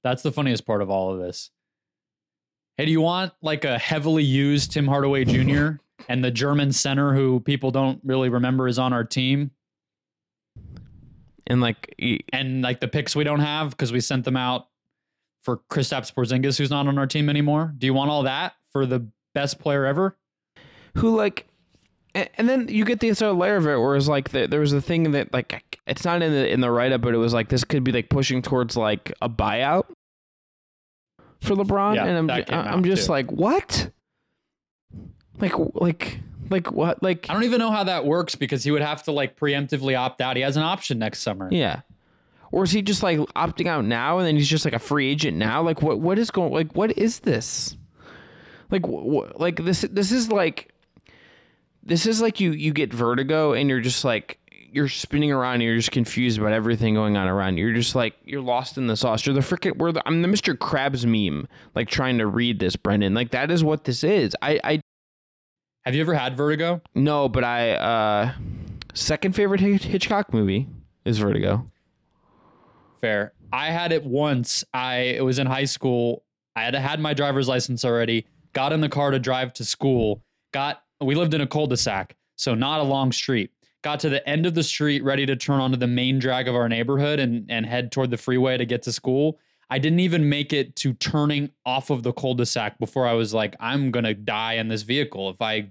That's the funniest part of all of this. Hey, do you want like a heavily used Tim Hardaway Jr. and the German center who people don't really remember is on our team? And like and like the picks we don't have because we sent them out for Kristaps Porzingis who's not on our team anymore. Do you want all that for the best player ever? Who like and then you get the other layer of it, where it's like the, there was a thing that like it's not in the in the write up, but it was like this could be like pushing towards like a buyout for LeBron, yeah, and I'm I'm just too. like what, like like like what like I don't even know how that works because he would have to like preemptively opt out. He has an option next summer. Yeah. Or is he just like opting out now and then he's just like a free agent now? Like what what is going like what is this? Like wh- like this this is like this is like you you get vertigo and you're just like you're spinning around and you're just confused about everything going on around you. You're just like you're lost in the sauce. You're the freaking we're the I'm the Mr. Krabs meme, like trying to read this, Brendon. Like that is what this is. I I Have you ever had vertigo? No, but I uh second favorite Hitchcock movie is Vertigo. Fair. I had it once. I it was in high school. I had had my driver's license already. Got in the car to drive to school. Got we lived in a cul-de-sac, so not a long street. Got to the end of the street, ready to turn onto the main drag of our neighborhood and, and head toward the freeway to get to school. I didn't even make it to turning off of the cul-de-sac before I was like, I'm gonna die in this vehicle if I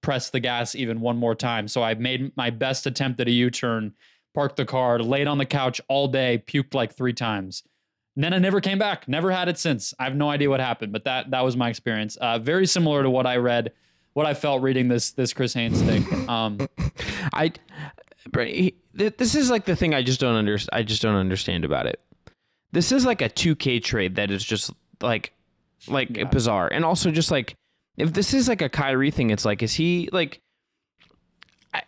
press the gas even one more time. So I made my best attempt at a U-turn, parked the car, laid on the couch all day, puked like three times. And then I never came back. Never had it since. I have no idea what happened, but that that was my experience. Uh, very similar to what I read what I felt reading this this Chris Haynes thing. Um, I, this is like the thing I just don't understand. I just don't understand about it. This is like a 2K trade that is just like, like yeah. bizarre, and also just like if this is like a Kyrie thing, it's like is he like? I,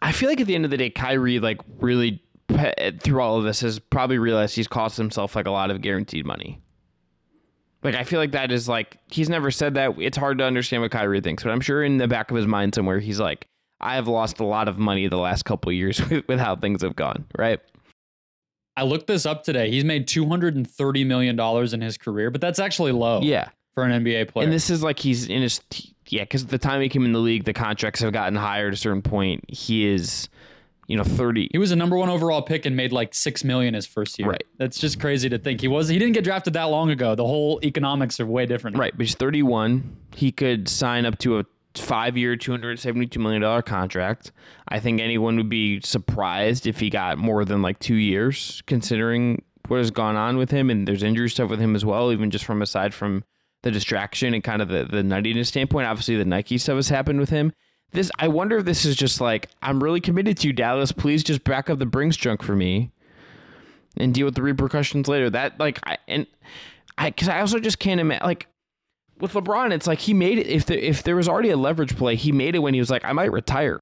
I feel like at the end of the day, Kyrie like really through all of this has probably realized he's cost himself like a lot of guaranteed money. Like I feel like that is like he's never said that. It's hard to understand what Kyrie thinks, but I'm sure in the back of his mind somewhere he's like, I have lost a lot of money the last couple years with, with how things have gone, right? I looked this up today. He's made two hundred and thirty million dollars in his career, but that's actually low. Yeah, for an NBA player. And this is like he's in his yeah, because the time he came in the league, the contracts have gotten higher at a certain point. He is you know, 30. He was a number one overall pick and made like six million his first year. Right. That's just crazy to think. He was he didn't get drafted that long ago. The whole economics are way different. Right. But he's 31. He could sign up to a five year, $272 million contract. I think anyone would be surprised if he got more than like two years, considering what has gone on with him. And there's injury stuff with him as well, even just from aside from the distraction and kind of the, the nuttiness standpoint. Obviously, the Nike stuff has happened with him this I wonder if this is just like I'm really committed to you, Dallas. Please just back up the Brinks junk for me, and deal with the repercussions later. That like I and I because I also just can't imagine like with LeBron. It's like he made it. If the, if there was already a leverage play, he made it when he was like I might retire.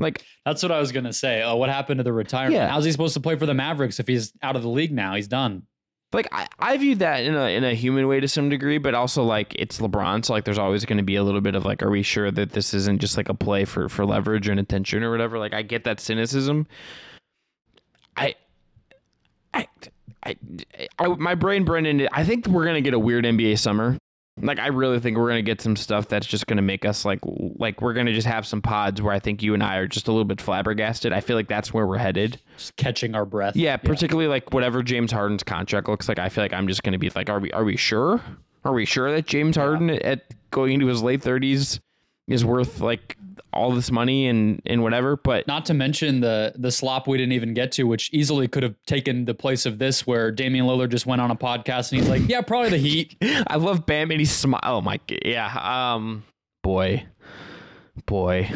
Like that's what I was gonna say. Oh, what happened to the retirement? Yeah. How's he supposed to play for the Mavericks if he's out of the league now? He's done like I, I viewed that in a in a human way to some degree, but also like it's LeBron, so like there's always going to be a little bit of like, are we sure that this isn't just like a play for for leverage and attention or whatever? Like I get that cynicism. I, I, I, I my brain, Brendon. I think we're gonna get a weird NBA summer. Like I really think we're gonna get some stuff that's just gonna make us like like we're gonna just have some pods where I think you and I are just a little bit flabbergasted. I feel like that's where we're headed. Just catching our breath. Yeah, particularly yeah. like whatever James Harden's contract looks like. I feel like I'm just gonna be like, are we are we sure? Are we sure that James Harden yeah. at going into his late 30s is worth like all this money and and whatever. But Not to mention the the slop we didn't even get to, which easily could have taken the place of this, where Damian Lillard just went on a podcast and he's like, "Yeah, probably the Heat." I love Bam and he smile. Oh my, g- yeah. Um, boy, boy.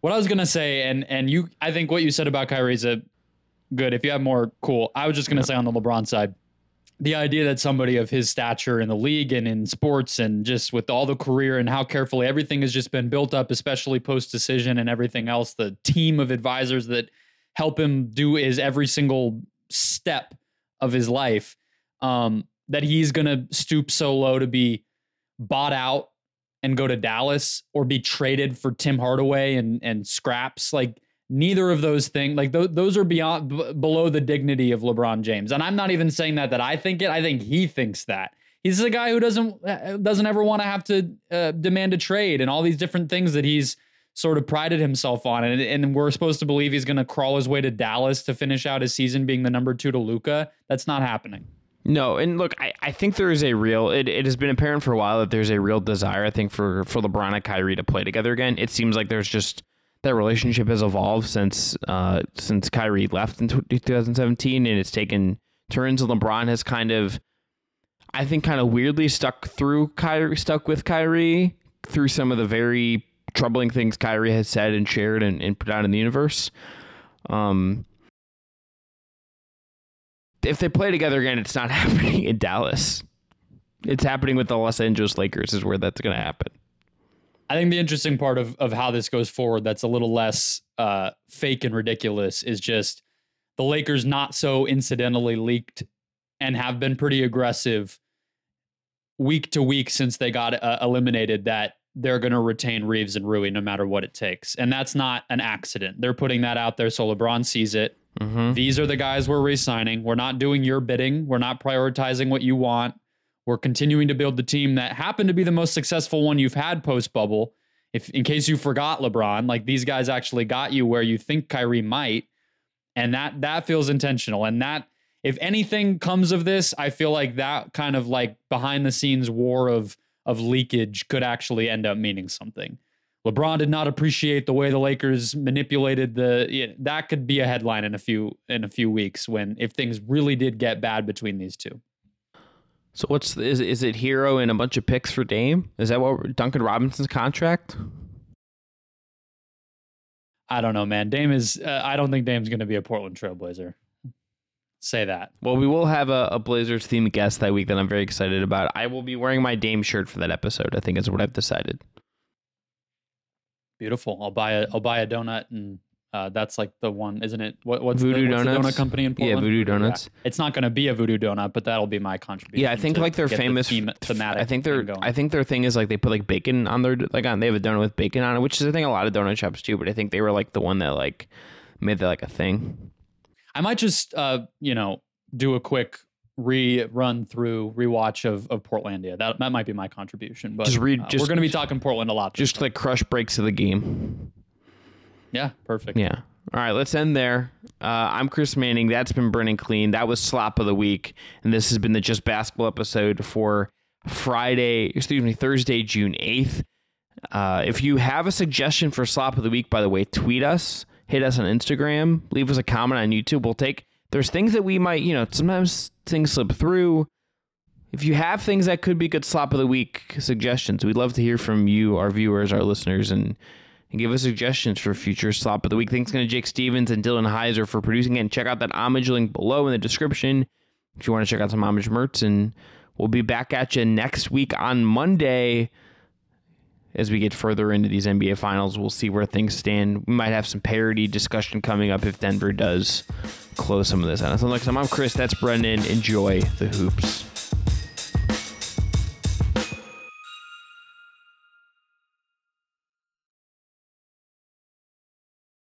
What I was gonna say, and and you, I think what you said about Kyrie is a good. If you have more, cool. I was just gonna say on the LeBron side, the idea that somebody of his stature in the league and in sports and just with all the career and how carefully everything has just been built up, especially post decision and everything else, the team of advisors that help him do his every single step of his life, um, that he's gonna stoop so low to be bought out and go to Dallas or be traded for Tim Hardaway and and scraps. Like neither of those things like th- those are beyond b- below the dignity of LeBron James and I'm not even saying that that I think it I think he thinks that he's a guy who doesn't uh, doesn't ever want to have to uh, demand a trade and all these different things that he's sort of prided himself on and, and we're supposed to believe he's going to crawl his way to Dallas to finish out his season being the number 2 to Luka that's not happening No, and look, I, I think there is a real. It, it has been apparent for a while that there's a real desire. I think for for LeBron and Kyrie to play together again. It seems like there's just that relationship has evolved since uh since Kyrie left in 2017, and it's taken turns. And LeBron has kind of, I think, kind of weirdly stuck through Kyrie, stuck with Kyrie through some of the very troubling things Kyrie has said and shared and, and put out in the universe. Um, if they play together again, it's not happening in Dallas. It's happening with the Los Angeles Lakers, is where that's going to happen. I think the interesting part of, of how this goes forward that's a little less uh, fake and ridiculous is just the Lakers not so incidentally leaked and have been pretty aggressive week to week since they got uh, eliminated that they're going to retain Reaves and Rui no matter what it takes. And that's not an accident. They're putting that out there so LeBron sees it. Mm-hmm. These are the guys we're re-signing. We're not doing your bidding. We're not prioritizing what you want. We're continuing to build the team that happened to be the most successful one you've had post bubble. If in case you forgot LeBron, like these guys actually got you where you think Kyrie might, and that that feels intentional. And that if anything comes of this, I feel like that kind of like behind the scenes war of of leakage could actually end up meaning something. LeBron did not appreciate the way the Lakers manipulated the that could be a headline in a few in a few weeks when if things really did get bad between these two. So what's the, is is it Herro and a bunch of picks for Dame? Is that what Duncan Robinson's contract? I don't know, man. Dame is uh, I don't think Dame's going to be a Portland Trailblazer. Say that. Well, we will have a, a Blazers themed guest that week that I'm very excited about. I will be wearing my Dame shirt for that episode. I think is what I've decided. Beautiful. I'll buy a I'll buy a donut and uh, that's like the one, isn't it? What, what's, Voodoo the, what's the Donuts? donut company in Portland? Yeah, Voodoo Donuts. It's not going to be a voodoo donut, but that'll be my contribution. Yeah, I think to like they're get the famous. theme- thematic. I think they're. thing going. I think their thing is like they put like bacon on their like on. They have a donut with bacon on it, which is I think a lot of donut shops do. But I think they were like the one that like made that like a thing. I might just uh, you know, do a quick rerun through rewatch of of Portlandia. That that might be my contribution. But Just read- uh, just- we're going to be talking Portland a lot. Just like crush breaks of the game. Yeah, perfect. Yeah. All right, let's end there. Uh, I'm Chris Manning. That's been Brendon Kleen. That was Slop of the Week. And this has been the Just Basketball episode for Friday, excuse me, Thursday, June 8th. Uh, if you have a suggestion for Slop of the Week, by the way, tweet us, hit us on Instagram, leave us a comment on YouTube. We'll take, there's things that we might, you know, sometimes things slip through. If you have things that could be good Slop of the Week suggestions, we'd love to hear from you, our viewers, our listeners, and and give us suggestions for future slop of the week. Thanks again to Jake Stephens and Dillon Hiser for producing it. And check out that homage link below in the description if you want to check out some homage merch. And we'll be back at you next week on Monday as we get further into these NBA finals. We'll see where things stand. We might have some parody discussion coming up if Denver does close some of this out. So, like, I'm Chris. That's Brendon. Enjoy the hoops.